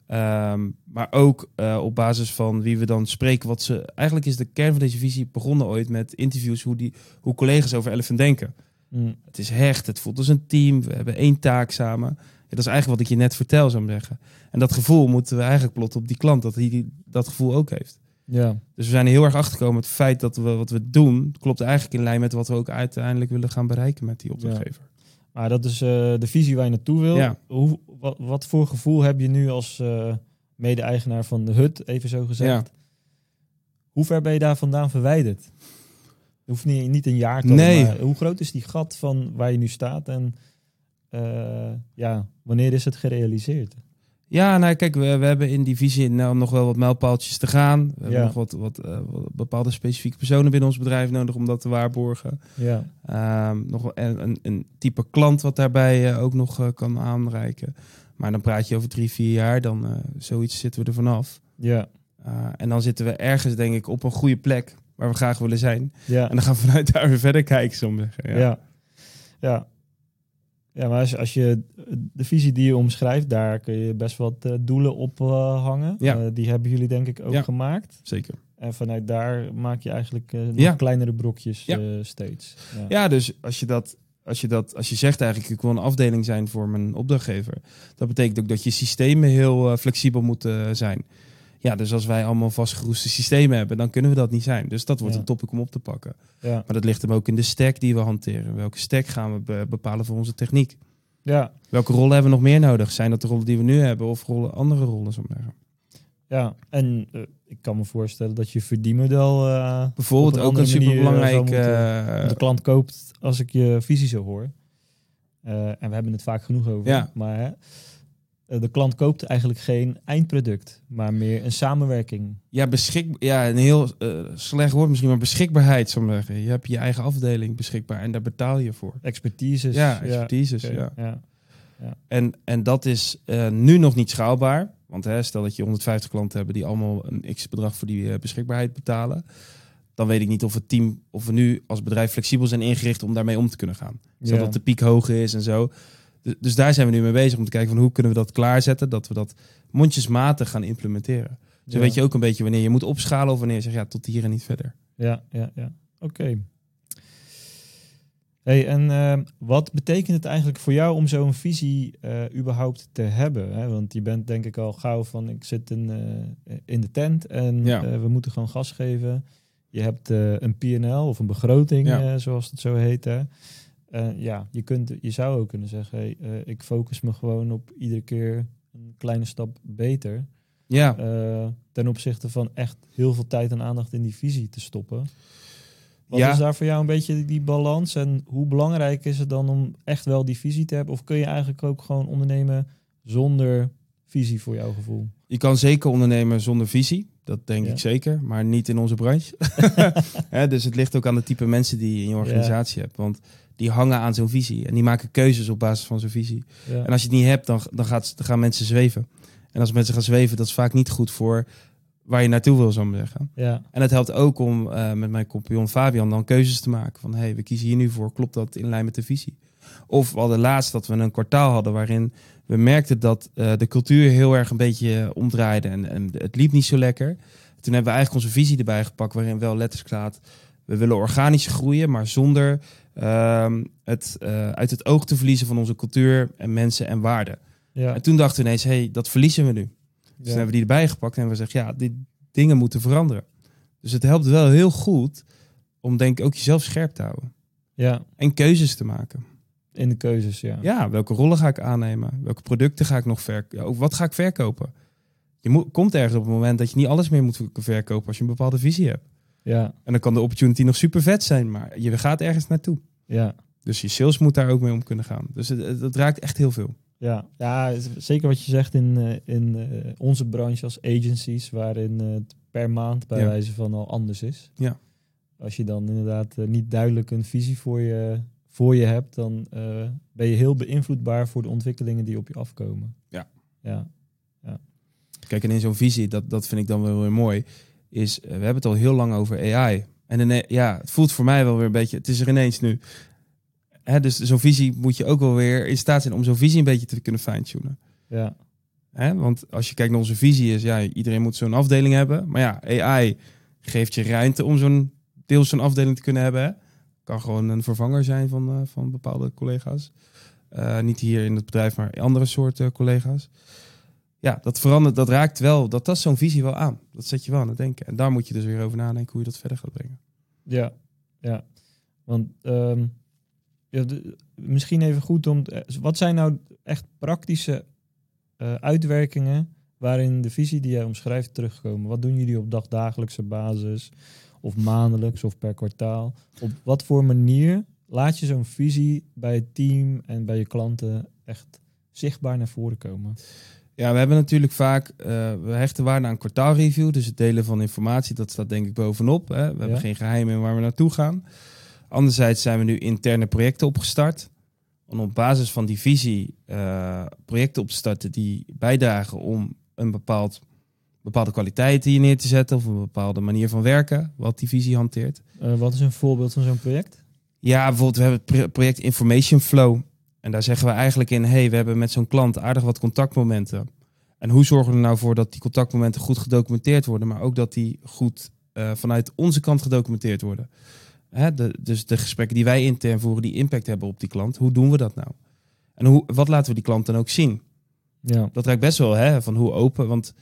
Speaker 1: Ehm, maar ook eh, op basis van wie we dan spreken. Wat ze, eigenlijk is de kern van deze visie begonnen ooit met interviews hoe, die, hoe collega's over Elephant denken.
Speaker 2: Mm,
Speaker 1: Het is hecht, het voelt als een team. We hebben één taak samen. Ja, dat is eigenlijk wat ik je net vertel, zou ik zeggen. En dat gevoel moeten we eigenlijk plotten op die klant, dat hij dat gevoel ook heeft.
Speaker 2: Ja,
Speaker 1: Dus we zijn er heel erg achter gekomen. Het feit dat we wat we doen, klopt eigenlijk in lijn met wat we ook uiteindelijk willen gaan bereiken met die opdrachtgever.
Speaker 2: maar dat is eh, de visie waar je naartoe wil.
Speaker 1: Ja.
Speaker 2: Hoe, wat, wat voor gevoel heb je nu als eh, mede-eigenaar van de hut, even zo gezegd? Hoe ver ben je daar vandaan verwijderd? Je hoeft niet, niet een jaar te
Speaker 1: Nee.
Speaker 2: maar hoe groot is die gat van waar je nu staat en eh, ja, wanneer is het gerealiseerd?
Speaker 1: Ja, nou kijk, we, we hebben in die visie nou, nog wel wat mijlpaaltjes te gaan. We hebben nog wat, wat, eh, wat bepaalde specifieke personen binnen ons bedrijf nodig om dat te waarborgen.
Speaker 2: Ja,
Speaker 1: Ehm, nog een, een, een type klant wat daarbij eh, ook nog kan aanreiken. Maar dan praat je over drie, vier jaar, dan zoiets zitten we er vanaf.
Speaker 2: ja,
Speaker 1: en dan zitten we ergens, denk ik, op een goede plek waar we graag willen zijn.
Speaker 2: ja.
Speaker 1: En dan gaan we vanuit daar weer verder kijken.
Speaker 2: Ja.
Speaker 1: Ja.
Speaker 2: Ja. maar als, als je de visie die je omschrijft, daar kun je best wat eh, doelen op eh, hangen.
Speaker 1: Ja.
Speaker 2: Eh, die hebben jullie denk ik ook
Speaker 1: Ja.
Speaker 2: gemaakt.
Speaker 1: zeker.
Speaker 2: En vanuit daar maak je eigenlijk
Speaker 1: Ja.
Speaker 2: kleinere brokjes steeds. Ja.
Speaker 1: Ja, dus als je dat, als je dat, als je zegt eigenlijk, ik wil een afdeling zijn voor mijn opdrachtgever, dat betekent ook dat je systemen heel flexibel moeten zijn. Ja, dus als wij allemaal vastgeroeste systemen hebben, dan kunnen we dat niet zijn. Dus dat wordt
Speaker 2: Ja.
Speaker 1: een topic om op te pakken.
Speaker 2: Ja.
Speaker 1: Maar dat ligt hem ook in de stack die we hanteren. Welke stack gaan we be- bepalen voor onze techniek?
Speaker 2: Ja.
Speaker 1: Welke rollen hebben we nog meer nodig? Zijn dat de rollen die we nu hebben of rollen, andere rollen? Zo maar
Speaker 2: ja, en eh, ik kan me voorstellen dat je verdienmodel eh,
Speaker 1: Bijvoorbeeld ook een superbelangrijk...
Speaker 2: moeten-
Speaker 1: eh,
Speaker 2: de klant koopt als ik je visie zo hoor. En we hebben het vaak genoeg over.
Speaker 1: Ja.
Speaker 2: Maar de klant koopt eigenlijk geen eindproduct, maar meer een samenwerking.
Speaker 1: Ja, beschik, ja, een heel eh, slecht woord misschien, maar beschikbaarheid. Zou zeggen. Je hebt je eigen afdeling beschikbaar en daar betaal je voor.
Speaker 2: Expertises.
Speaker 1: ja, expertises.
Speaker 2: oké,
Speaker 1: ja.
Speaker 2: ja.
Speaker 1: En, en dat is eh, nu nog niet schaalbaar. Want hè, stel dat je 150 klanten hebben die allemaal een x-bedrag voor die eh, beschikbaarheid betalen. Dan weet ik niet of het team, of we nu als bedrijf flexibel zijn ingericht om daarmee om te kunnen gaan. Zodat
Speaker 2: Ja.
Speaker 1: de piek hoger is en zo. Dus, dus daar zijn we nu mee bezig om te kijken van hoe kunnen we dat klaarzetten. Dat we dat mondjesmatig gaan implementeren. Zo
Speaker 2: Ja.
Speaker 1: weet je ook een beetje wanneer je moet opschalen of wanneer je zegt ja, tot hier en niet verder.
Speaker 2: Ja, ja, ja. Oké. Hey, en ehm, wat betekent het eigenlijk voor jou om zo'n visie eh, überhaupt te hebben? Hè? Want je bent denk ik al gauw van ik zit in, eh, in de tent en
Speaker 1: Ja.
Speaker 2: eh, we moeten gewoon gas geven. Je hebt eh, een P&L of een begroting,
Speaker 1: Ja.
Speaker 2: eh, zoals het zo heet. Hè? Eh, ja, je, kunt, je zou ook kunnen zeggen, hey, eh, ik focus me gewoon op iedere keer een kleine stap beter.
Speaker 1: Ja,
Speaker 2: eh, ten opzichte van echt heel veel tijd en aandacht in die visie te stoppen. Wat
Speaker 1: Ja.
Speaker 2: is daar voor jou een beetje die balans en hoe belangrijk is het dan om echt wel die visie te hebben? Of kun je eigenlijk ook gewoon ondernemen zonder visie voor jouw gevoel?
Speaker 1: je kan zeker ondernemen zonder visie. Dat denk
Speaker 2: Ja.
Speaker 1: ik zeker, maar niet in onze branche. Dus het ligt ook aan de type mensen die je in je organisatie hebt. Want die hangen aan zo'n visie en die maken keuzes op basis van zo'n visie.
Speaker 2: Ja.
Speaker 1: En als je het niet hebt, dan, dan, gaat, dan gaan mensen zweven. En als mensen gaan zweven, dat is vaak niet goed voor waar je naartoe wil, zou ik zeggen.
Speaker 2: ja,
Speaker 1: En het helpt ook om eh, met mijn compagnon Fabian dan keuzes te maken. Van, hey, we kiezen hier nu voor. Klopt dat in lijn met de visie? Of we hadden laatst dat we een kwartaal hadden waarin we merkten dat eh, de cultuur heel erg een beetje eh, omdraaide. En, en het liep niet zo lekker. Toen hebben we eigenlijk onze visie erbij gepakt waarin wel letters staat... We willen organisch groeien, maar zonder ehm, het eh, uit het oog te verliezen van onze cultuur en mensen en waarden.
Speaker 2: ja,
Speaker 1: En toen dachten we ineens, hé, hey, dat verliezen we nu. Dus
Speaker 2: ja.
Speaker 1: toen hebben we die erbij gepakt en we zeggen, ja, die dingen moeten veranderen. Dus het helpt wel heel goed om denk ik ook jezelf scherp te houden.
Speaker 2: ja,
Speaker 1: En keuzes te maken.
Speaker 2: in de keuzes, ja.
Speaker 1: Ja, welke rollen ga ik aannemen? Welke producten ga ik nog verkopen? Wat ga ik verkopen? Je moet, komt ergens op het moment dat je niet alles meer moet verkopen als je een bepaalde visie hebt.
Speaker 2: Ja,
Speaker 1: En dan kan de opportunity nog super vet zijn, maar je gaat ergens naartoe.
Speaker 2: Ja.
Speaker 1: Dus je sales moet daar ook mee om kunnen gaan. Dus het, het raakt echt heel veel.
Speaker 2: Ja, ja, zeker wat je zegt in, eh, in eh, onze branche als agencies, waarin eh, het per maand bij
Speaker 1: Ja.
Speaker 2: wijze van al anders is.
Speaker 1: Ja.
Speaker 2: Als je dan inderdaad niet duidelijk een visie voor je, voor je hebt, dan ben je heel beïnvloedbaar voor de ontwikkelingen die op je afkomen.
Speaker 1: Ja.
Speaker 2: Ja,
Speaker 1: Kijk, en in zo'n visie, dat, dat vind ik dan wel weer mooi, is, we hebben het al heel lang over AI. En ine- ja, het voelt voor mij wel weer een beetje, het is er ineens nu. Hè, dus zo'n visie moet je ook wel weer in staat zijn om zo'n visie een beetje te kunnen fine-tunen.
Speaker 2: ja,
Speaker 1: Hè? Want als je kijkt naar onze visie is, ja, iedereen moet zo'n afdeling hebben. Maar ja, AI geeft je ruimte om zo'n deels zo'n afdeling te kunnen hebben. Hè? Kan gewoon een vervanger zijn van, eh, van bepaalde collega's. Eh, niet hier in het bedrijf, maar andere soorten collega's. Ja, dat verandert, dat raakt wel, dat tast zo'n visie wel aan. Dat zet je wel aan het denken. En daar moet je dus weer over nadenken hoe je dat verder gaat brengen.
Speaker 2: Ja, ja. Want ehm, misschien even goed om. te- wat zijn nou echt praktische eh, uitwerkingen waarin de visie die jij omschrijft terugkomen? Wat doen jullie op dagdagelijkse basis? Of maandelijks of per kwartaal? Op wat voor manier laat je zo'n visie bij het team en bij je klanten echt zichtbaar naar voren komen?
Speaker 1: Ja, we hebben natuurlijk vaak, eh, we hechten waarde aan kwartaalreview. Dus het delen van informatie, dat staat denk ik bovenop. Hè. We hebben geen geheim in waar we naartoe gaan. Anderzijds zijn we nu interne projecten opgestart. Om op basis van die visie eh, projecten op te starten die bijdragen om een bepaald, bepaalde kwaliteit hier neer te zetten. Of een bepaalde manier van werken, wat die visie hanteert.
Speaker 2: Eh, wat is een voorbeeld van zo'n project?
Speaker 1: Ja, bijvoorbeeld we hebben het pro- project Information Flow. En daar zeggen we eigenlijk in, hey, we hebben met zo'n klant aardig wat contactmomenten. En hoe zorgen we er nou voor dat die contactmomenten goed gedocumenteerd worden, maar ook dat die goed eh, vanuit onze kant gedocumenteerd worden. Hè, de, dus de gesprekken die wij intern voeren, die impact hebben op die klant, hoe doen we dat nou? En hoe, wat laten we die klant dan ook zien?
Speaker 2: Ja,
Speaker 1: Dat raakt best wel hè, van hoe open, want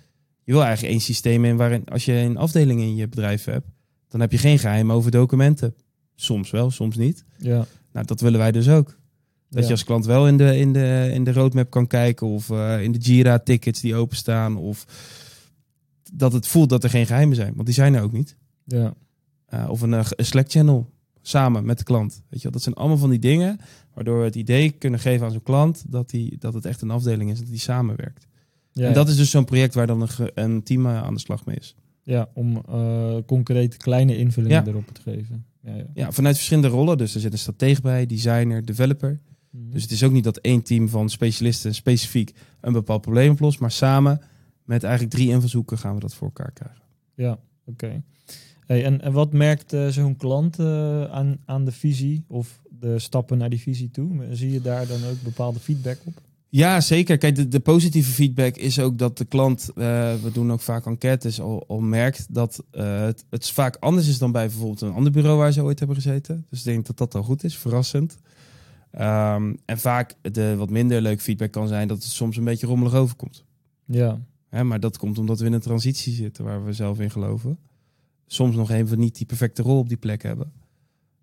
Speaker 1: je wil eigenlijk één systeem in waarin als je een afdeling in je bedrijf hebt, dan heb je geen geheim over documenten. Soms wel, soms niet.
Speaker 2: ja.
Speaker 1: Nou, dat willen wij dus ook. Dat
Speaker 2: ja.
Speaker 1: je als klant wel in de, in de, in de roadmap kan kijken of eh, in de Jira-tickets die openstaan. Of dat het voelt dat er geen geheimen zijn, want die zijn er ook niet.
Speaker 2: Ja,
Speaker 1: Eh, of een, eh, een Slack-channel samen met de klant. Weet je wel, dat zijn allemaal van die dingen waardoor we het idee kunnen geven aan zo'n klant dat, die, dat het echt een afdeling is, dat die samenwerkt.
Speaker 2: ja,
Speaker 1: En dat is dus zo'n project waar dan een, een team aan de slag mee is.
Speaker 2: ja om concreet kleine invullingen
Speaker 1: Ja.
Speaker 2: erop te geven. Ja, ja.
Speaker 1: Ja, vanuit verschillende rollen. Dus er zit een stratege bij, designer, developer.
Speaker 2: Mhm.
Speaker 1: Dus het is ook niet dat één team van specialisten specifiek een bepaald probleem oplost, maar samen met eigenlijk drie invalshoeken gaan we dat voor elkaar krijgen.
Speaker 2: Ja, oké. Hey, en, en wat merkt eh, zo'n klant eh, aan, aan de visie of de stappen naar die visie toe? Zie je daar dan ook bepaalde feedback op?
Speaker 1: Ja, zeker. Kijk, de, de positieve feedback is ook dat de klant, eh, we doen ook vaak enquêtes, al, al merkt dat het, het vaak anders is dan bij bijvoorbeeld een ander bureau waar ze ooit hebben gezeten. Dus ik denk dat dat al goed is, verrassend. Ehm, en vaak de wat minder leuk feedback kan zijn dat het soms een beetje rommelig overkomt.
Speaker 2: Ja,
Speaker 1: Hè, maar dat komt omdat we in een transitie zitten waar we zelf in geloven. Soms nog even niet die perfecte rol op die plek hebben.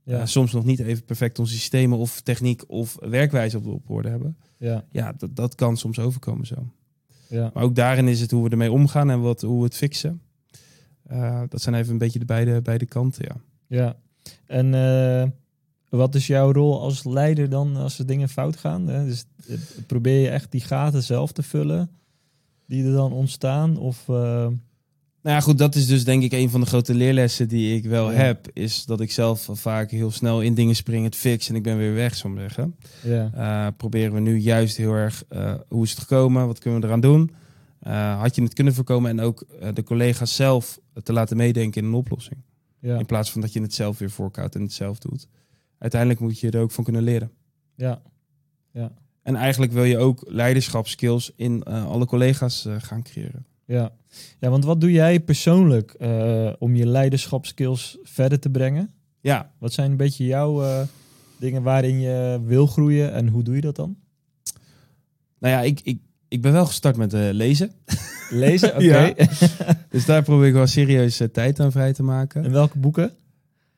Speaker 2: ja,
Speaker 1: Ja, soms nog niet even perfect onze systemen of techniek of werkwijze op, op orde hebben.
Speaker 2: ja,
Speaker 1: Ja, dat, dat kan soms overkomen zo.
Speaker 2: ja.
Speaker 1: Maar ook daarin is het hoe we ermee omgaan en wat, hoe we het fixen. Eh, dat zijn even een beetje de beide, beide kanten, ja.
Speaker 2: ja. En eh, wat is jouw rol als leider dan als er dingen fout gaan? Hè? Dus eh, probeer je echt die gaten zelf te vullen die er dan ontstaan? Of eh,
Speaker 1: Nou ja, goed, dat is dus denk ik een van de grote leerlessen die ik wel
Speaker 2: Ja.
Speaker 1: heb. Is dat ik zelf vaak heel snel in dingen spring, het fix en ik ben weer weg, zo zeggen.
Speaker 2: ja,
Speaker 1: Eh, proberen we nu juist heel erg, hoe is het gekomen? Wat kunnen we eraan doen? Had je het kunnen voorkomen en ook de collega's zelf te laten meedenken in een oplossing.
Speaker 2: ja,
Speaker 1: In plaats van dat je het zelf weer voorkoudt en het zelf doet. Uiteindelijk moet je er ook van kunnen leren.
Speaker 2: ja,
Speaker 1: En eigenlijk wil je ook leiderschapskills in eh, alle collega's eh, gaan creëren.
Speaker 2: ja. Ja, want wat doe jij persoonlijk eh, om je leiderschapskills verder te brengen?
Speaker 1: Ja,
Speaker 2: Wat zijn een beetje jouw dingen waarin je wil groeien en hoe doe je dat dan?
Speaker 1: nou ja, ik, ik, ik ben wel gestart met lezen.
Speaker 2: Lezen, oké.
Speaker 1: Ja. Dus daar probeer ik wel serieus tijd aan vrij te maken.
Speaker 2: en welke boeken?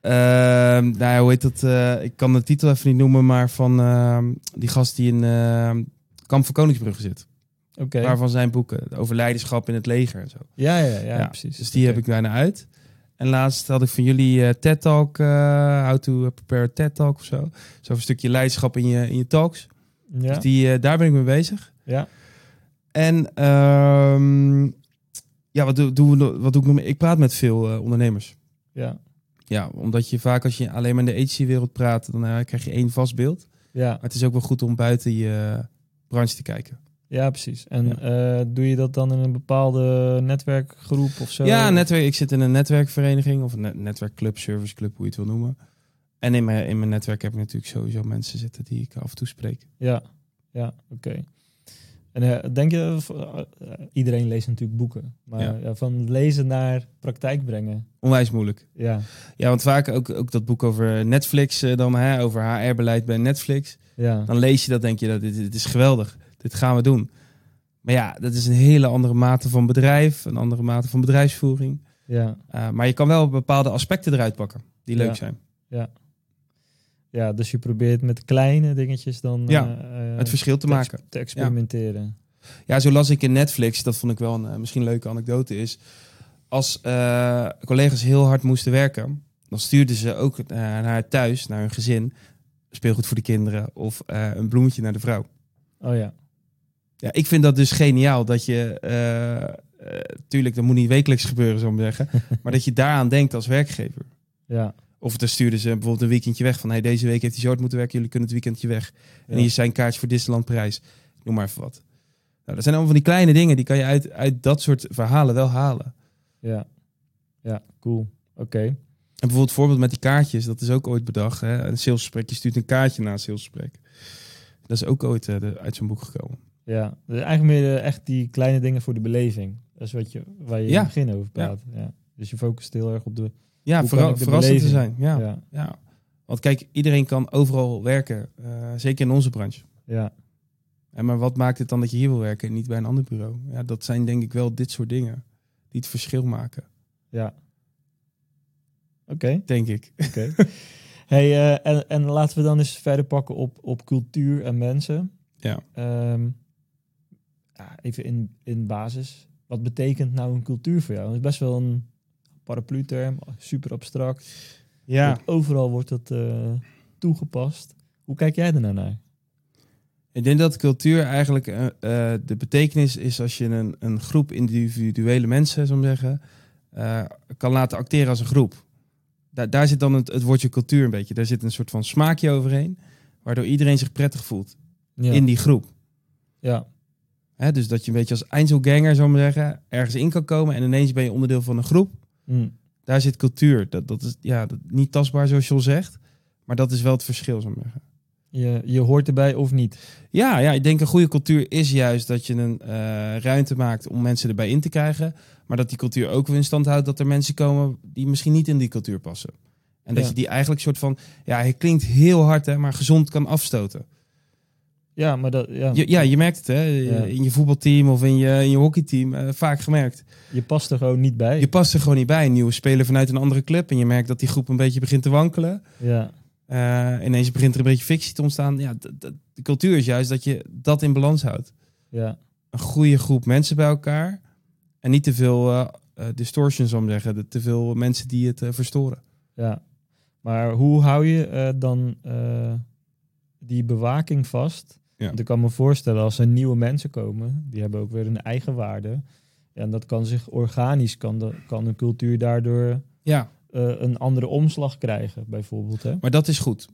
Speaker 1: Ehm, nou ja, hoe heet dat? eh, ik kan de titel even niet noemen, maar van ehm, die gast die in ehm, Kamp van Koningsbrugge zit.
Speaker 2: Oké.
Speaker 1: Waarvan zijn boeken over leiderschap in het leger en zo.
Speaker 2: Ja, ja, ja,
Speaker 1: Ja,
Speaker 2: precies.
Speaker 1: Dus die heb ik bijna uit. En laatst had ik van jullie eh, TED Talk, eh, How to Prepare TED Talk of zo. Zo een stukje leiderschap in je, in je talks.
Speaker 2: Ja,
Speaker 1: Dus die, daar ben ik mee bezig.
Speaker 2: ja,
Speaker 1: En ehm, ja, wat doe, nog- wat doe ik nog meer? Ik praat met veel ondernemers.
Speaker 2: ja,
Speaker 1: Ja, omdat je vaak als je alleen maar in de agency-wereld praat, dan eh, krijg je één vast beeld.
Speaker 2: ja,
Speaker 1: Maar het is ook wel goed om buiten je branche te kijken.
Speaker 2: ja, precies. En
Speaker 1: Ja.
Speaker 2: eh, doe je dat dan in een bepaalde netwerkgroep of zo?
Speaker 1: Ja, netwerk, ik zit in een netwerkvereniging of een net- netwerkclub, serviceclub, hoe je het wil noemen. En in mijn, in mijn netwerk heb ik natuurlijk sowieso mensen zitten die ik af en toe spreek.
Speaker 2: Ja, ja, oké. En eh, denk je, eh, iedereen leest natuurlijk boeken, maar
Speaker 1: Ja.
Speaker 2: ja, van lezen naar praktijk brengen,
Speaker 1: Onwijs moeilijk.
Speaker 2: ja,
Speaker 1: Ja, want vaak ook, ook dat boek over Netflix, eh, dan hè, over HR-beleid bij Netflix.
Speaker 2: ja,
Speaker 1: Dan lees je dat, denk je, dat dit, dit is geweldig. Dit gaan we doen. Maar ja, dat is een hele andere mate van bedrijf, een andere mate van bedrijfsvoering.
Speaker 2: Ja,
Speaker 1: Uh, maar je kan wel bepaalde aspecten eruit pakken die leuk
Speaker 2: Ja.
Speaker 1: zijn.
Speaker 2: ja, dus je probeert met kleine dingetjes dan
Speaker 1: Ja,
Speaker 2: eh, eh,
Speaker 1: Het verschil te maken.
Speaker 2: te experimenteren.
Speaker 1: Ja, zo las ik in Netflix, dat vond ik wel een eh, misschien leuke anekdote, is als collega's heel hard moesten werken, dan stuurden ze ook naar thuis, naar hun gezin, speelgoed voor de kinderen of een bloemetje naar de vrouw.
Speaker 2: Oh ja,
Speaker 1: Ja, ik vind dat dus geniaal dat je, tuurlijk, dat moet niet wekelijks gebeuren, zou ik zeggen, maar dat je daaraan denkt als werkgever.
Speaker 2: ja.
Speaker 1: Of dan stuurden ze bijvoorbeeld een weekendje weg van, hey, deze week heeft hij zo hard moeten werken, jullie kunnen het weekendje weg. En hier zijn kaartjes voor Disneyland Parijs. Noem maar even wat. Nou, dat zijn allemaal van die kleine dingen, die kan je uit, uit dat soort verhalen wel halen.
Speaker 2: Ja, ja, cool. Oké.
Speaker 1: En bijvoorbeeld voorbeeld met die kaartjes, dat is ook ooit bedacht. Hè? Een salesgesprek, je stuurt een kaartje na een salesgesprek. Dat is ook ooit eh, de- uit zo'n boek gekomen.
Speaker 2: Ja, dus eigenlijk meer eh, echt die kleine dingen voor de beleving. Dat is wat je, waar je in het begin over praat. Ja. Dus je focust heel erg op de...
Speaker 1: Ja, verra- verrassend te zijn. Ja, ja.
Speaker 2: Ja,
Speaker 1: Want kijk, iedereen kan overal werken. eh, zeker in onze branche.
Speaker 2: ja,
Speaker 1: En maar wat maakt het dan dat je hier wil werken en niet bij een ander bureau? Ja, dat zijn denk ik wel dit soort dingen die het verschil maken.
Speaker 2: ja. Oké,
Speaker 1: Denk ik.
Speaker 2: oké. hey, eh, en, en laten we dan eens verder pakken op, op cultuur en mensen.
Speaker 1: Ja.
Speaker 2: Ehm, ja, even in, in basis. Wat betekent nou een cultuur voor jou? Dat is best wel een paraplu-term, super abstract.
Speaker 1: Ja.
Speaker 2: Want Overal wordt dat eh, toegepast. Hoe kijk jij er nou naar?
Speaker 1: Ik denk dat cultuur eigenlijk eh, eh, de betekenis is als je een, een groep individuele mensen, maar zeggen, kan laten acteren als een groep. Daar, daar zit dan het, het woordje cultuur een beetje. Daar zit een soort van smaakje overheen, waardoor iedereen zich prettig voelt
Speaker 2: Ja,
Speaker 1: in die groep.
Speaker 2: ja,
Speaker 1: Hè, dus dat je een beetje als Einzelganger, zou ik maar zeggen, ergens in kan komen en ineens ben je onderdeel van een groep.
Speaker 2: Mm.
Speaker 1: Daar zit cultuur. Dat, dat is ja, dat, niet tastbaar zoals je al zegt, maar dat is wel het verschil, zou ik zeggen.
Speaker 2: Je, je hoort erbij of niet.
Speaker 1: Ja, ja, ik denk een goede cultuur is juist dat je een eh, ruimte maakt om mensen erbij in te krijgen. Maar dat die cultuur ook weer in stand houdt dat er mensen komen die misschien niet in die cultuur passen. En dat
Speaker 2: Ja.
Speaker 1: je die eigenlijk soort van, ja, het klinkt heel hard, hè, maar gezond kan afstoten.
Speaker 2: Ja, maar dat, ja,
Speaker 1: Je, ja, je merkt het, hè,
Speaker 2: Ja.
Speaker 1: in je voetbalteam of in je, in je hockeyteam, eh, vaak gemerkt.
Speaker 2: je past er gewoon niet bij.
Speaker 1: Je past er gewoon niet bij. Een nieuwe speler vanuit een andere club en je merkt dat die groep een beetje begint te wankelen.
Speaker 2: Ja,
Speaker 1: Eh, ineens begint er een beetje fictie te ontstaan. Ja, de cultuur is juist dat je dat in balans houdt.
Speaker 2: ja,
Speaker 1: een goede groep mensen bij elkaar. En niet te veel eh, distortions, om te zeggen. Te veel mensen die het verstoren.
Speaker 2: ja. Maar hoe hou je dan die bewaking vast?
Speaker 1: Ja.
Speaker 2: Want ik kan me voorstellen als er nieuwe mensen komen, die hebben ook weer een eigen waarde. En dat kan zich organisch, kan, de, kan een cultuur daardoor
Speaker 1: Ja,
Speaker 2: eh, een andere omslag krijgen, bijvoorbeeld. Hè?
Speaker 1: maar dat is goed.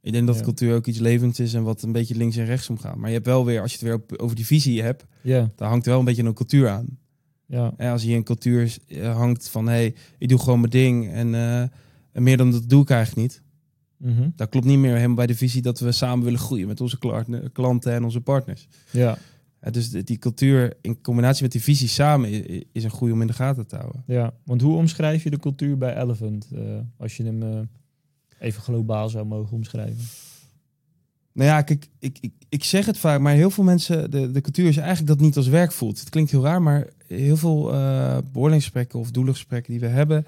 Speaker 1: Ik denk dat
Speaker 2: Ja.
Speaker 1: cultuur ook iets levends is en wat een beetje links en rechts omgaat. Maar je hebt wel weer, als je het weer op- over die visie hebt,
Speaker 2: Ja,
Speaker 1: dan hangt wel een beetje een cultuur aan.
Speaker 2: ja,
Speaker 1: En als hier een cultuur eh, hangt van, hé, hey, ik doe gewoon mijn ding en, eh, en meer dan dat doe ik eigenlijk niet.
Speaker 2: Mhm.
Speaker 1: Dat klopt niet meer helemaal bij de visie dat we samen willen groeien met onze kla- klanten en onze partners.
Speaker 2: ja,
Speaker 1: Ja, dus die cultuur in combinatie met die visie samen is een goede om in de gaten te houden.
Speaker 2: ja. Want hoe omschrijf je de cultuur bij Elephant? eh, als je hem eh, even globaal zou mogen omschrijven.
Speaker 1: Nou ja, kijk, ik, ik, ik zeg het vaak, maar heel veel mensen, de, de cultuur is eigenlijk dat niet als werk voelt. Het klinkt heel raar, maar heel veel eh beoordelingsgesprekken of doelengesprekken die we hebben,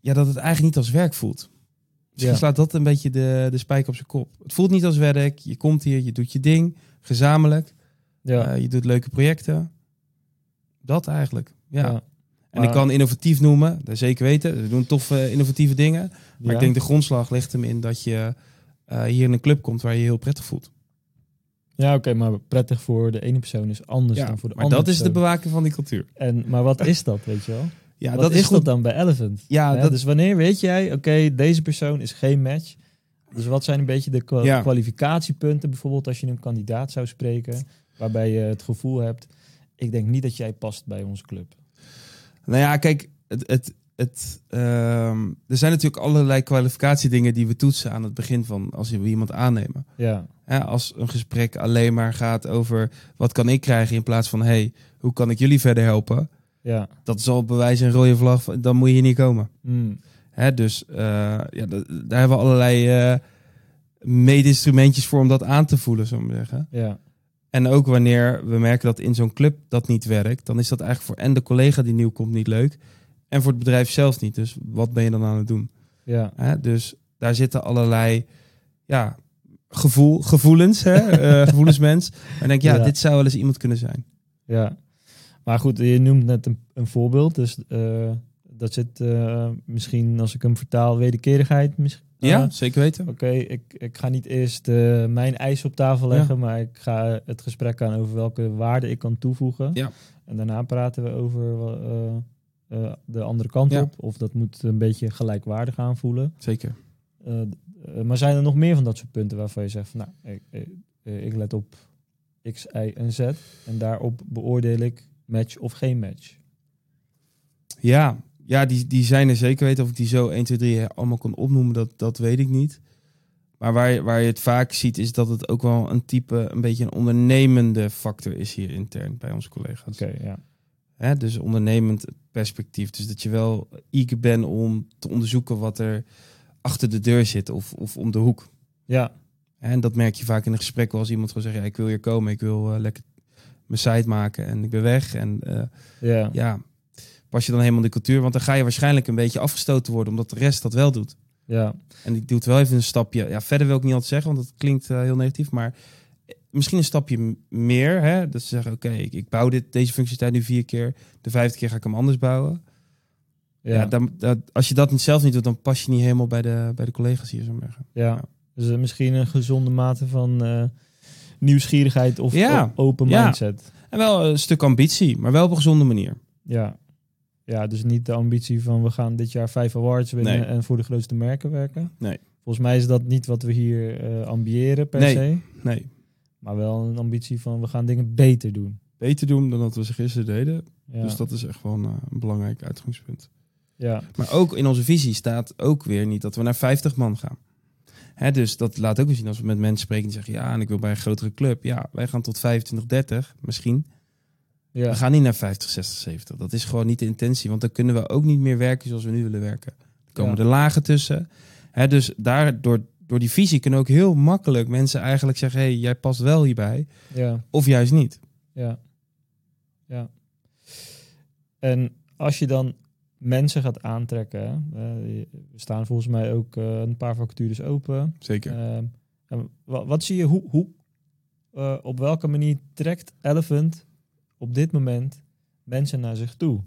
Speaker 1: ja, dat het eigenlijk niet als werk voelt. Misschien
Speaker 2: Ja.
Speaker 1: slaat dat een beetje de, de spijker op zijn kop. Het voelt niet als werk, je komt hier, je doet je ding, gezamenlijk,
Speaker 2: Ja,
Speaker 1: eh, je doet leuke projecten. Dat eigenlijk, ja.
Speaker 2: ja.
Speaker 1: En
Speaker 2: Maar-
Speaker 1: ik kan innovatief noemen, dat zeker weten. We doen toffe innovatieve dingen. Maar ik denk de grondslag ligt hem in dat je eh, hier in een club komt waar je je heel prettig voelt.
Speaker 2: Ja, oké, maar prettig voor de ene persoon is anders dan voor de
Speaker 1: maar
Speaker 2: andere
Speaker 1: dat is de bewaking van die cultuur.
Speaker 2: En, maar wat is dat, weet je wel?
Speaker 1: Ja,
Speaker 2: wat
Speaker 1: dat
Speaker 2: is, dat dan bij Elephant?
Speaker 1: Ja, dat,
Speaker 2: Dus wanneer weet jij, oké, deze persoon is geen match. Dus wat zijn een beetje de kwa-
Speaker 1: Ja.
Speaker 2: kwalificatiepunten, bijvoorbeeld als je een kandidaat zou spreken, waarbij je het gevoel hebt, ik denk niet dat jij past bij onze club.
Speaker 1: nou ja, kijk, het, het, het, ehm, er zijn natuurlijk allerlei kwalificatiedingen die we toetsen aan het begin van als we iemand aannemen.
Speaker 2: Ja,
Speaker 1: Hè, als een gesprek alleen maar gaat over wat kan ik krijgen in plaats van hey, hoe kan ik jullie verder helpen?
Speaker 2: Ja.
Speaker 1: Dat is al bewijs een rode vlag, dan moet je hier niet komen.
Speaker 2: Mm.
Speaker 1: Hè, dus eh, ja, da- daar hebben we allerlei eh meetinstrumentjes voor om dat aan te voelen, we maar zeggen.
Speaker 2: Ja,
Speaker 1: En ook wanneer we merken dat in zo'n club dat niet werkt, dan is dat eigenlijk voor en de collega die nieuw komt niet leuk. En voor het bedrijf zelf niet. Dus wat ben je dan aan het doen?
Speaker 2: Ja,
Speaker 1: Hè? Dus daar zitten allerlei ja, gevoel, gevoelens, hè? eh, gevoelensmens. En denk, ja,
Speaker 2: Ja.
Speaker 1: dit zou wel eens iemand kunnen zijn.
Speaker 2: ja. Maar goed, je noemt net een, een voorbeeld. Dus eh, dat zit eh, misschien, als ik hem vertaal, wederkerigheid. Misschien.
Speaker 1: Ja,
Speaker 2: Ah,
Speaker 1: zeker weten.
Speaker 2: Oké, ik, ik ga niet eerst eh, mijn eis op tafel leggen, maar ik ga het gesprek aan over welke waarde ik kan toevoegen.
Speaker 1: Ja.
Speaker 2: En daarna praten we over eh, eh, de andere kant
Speaker 1: Ja.
Speaker 2: op. Of dat moet een beetje gelijkwaardig aanvoelen.
Speaker 1: Zeker.
Speaker 2: Eh, eh, maar zijn er nog meer van dat soort punten waarvan je zegt van nou, ik, ik, eh, ik let op X, Y en Z en daarop beoordeel ik match of geen match.
Speaker 1: Ja, ja die, die zijn er zeker weten. Of ik die zo 1, 2, 3 allemaal kan opnoemen, dat, dat weet ik niet. Maar waar je, waar je het vaak ziet, is dat het ook wel een type, een beetje een ondernemende factor is hier intern bij onze collega's.
Speaker 2: Oké, ja.
Speaker 1: Hè, dus ondernemend perspectief. Dus dat je wel eager bent om te onderzoeken wat er achter de deur zit of, of om de hoek.
Speaker 2: Ja,
Speaker 1: En dat merk je vaak in een gesprek als iemand gewoon zegt, ja, ik wil hier komen, ik wil eh, lekker mijn site maken en ik ben weg. En eh,
Speaker 2: ja,
Speaker 1: ja, pas je dan helemaal de cultuur, want dan ga je waarschijnlijk een beetje afgestoten worden, omdat de rest dat wel doet.
Speaker 2: ja,
Speaker 1: En die doet wel even een stapje. Ja, verder wil ik niet altijd zeggen, want dat klinkt eh, heel negatief, maar misschien een stapje meer. Hè? Dat ze zeggen, oké, ik, ik bouw dit, deze functionaliteit nu vier keer, de vijfde keer ga ik hem anders bouwen. Ja,
Speaker 2: ja,
Speaker 1: dan, dat, als je dat niet zelf niet doet, dan pas je niet helemaal bij de, bij de collega's hier, zo zeggen.
Speaker 2: ja. Dus eh, misschien een gezonde mate van eh, nieuwsgierigheid of
Speaker 1: Ja,
Speaker 2: open
Speaker 1: ja.
Speaker 2: mindset.
Speaker 1: En wel een stuk ambitie, maar wel op een gezonde manier.
Speaker 2: Ja. ja, dus niet de ambitie van we gaan dit jaar vijf awards winnen
Speaker 1: Nee.
Speaker 2: en voor de grootste merken werken.
Speaker 1: Nee.
Speaker 2: Volgens mij is dat niet wat we hier eh, ambiëren per
Speaker 1: Nee.
Speaker 2: se.
Speaker 1: Nee,
Speaker 2: Maar wel een ambitie van we gaan dingen beter doen.
Speaker 1: beter doen dan dat we ze gisteren deden.
Speaker 2: Ja,
Speaker 1: Dus dat is echt wel een, eh, een belangrijk uitgangspunt.
Speaker 2: ja.
Speaker 1: Maar ook in onze visie staat ook weer niet dat we naar 50 man gaan. Hè, dus dat laat ook weer zien als we met mensen spreken die zeggen... ja, en ik wil bij een grotere club. Ja, wij gaan tot 25, 30 misschien.
Speaker 2: ja.
Speaker 1: We gaan niet naar 50, 60, 70. Dat is gewoon niet de intentie. Want dan kunnen we ook niet meer werken zoals we nu willen werken. Er komen
Speaker 2: Ja.
Speaker 1: er lagen tussen. Hè, dus daar, door, door die visie kunnen ook heel makkelijk mensen eigenlijk zeggen... hey, jij past wel hierbij.
Speaker 2: ja.
Speaker 1: Of juist niet.
Speaker 2: Ja. Ja. En als je dan mensen gaat aantrekken, hè, eh, er staan volgens mij ook eh, een paar vacatures open.
Speaker 1: Zeker.
Speaker 2: Ehm, en wa- wat, zie je, hoe, hoe eh, op welke manier trekt Elephant op dit moment mensen naar zich toe?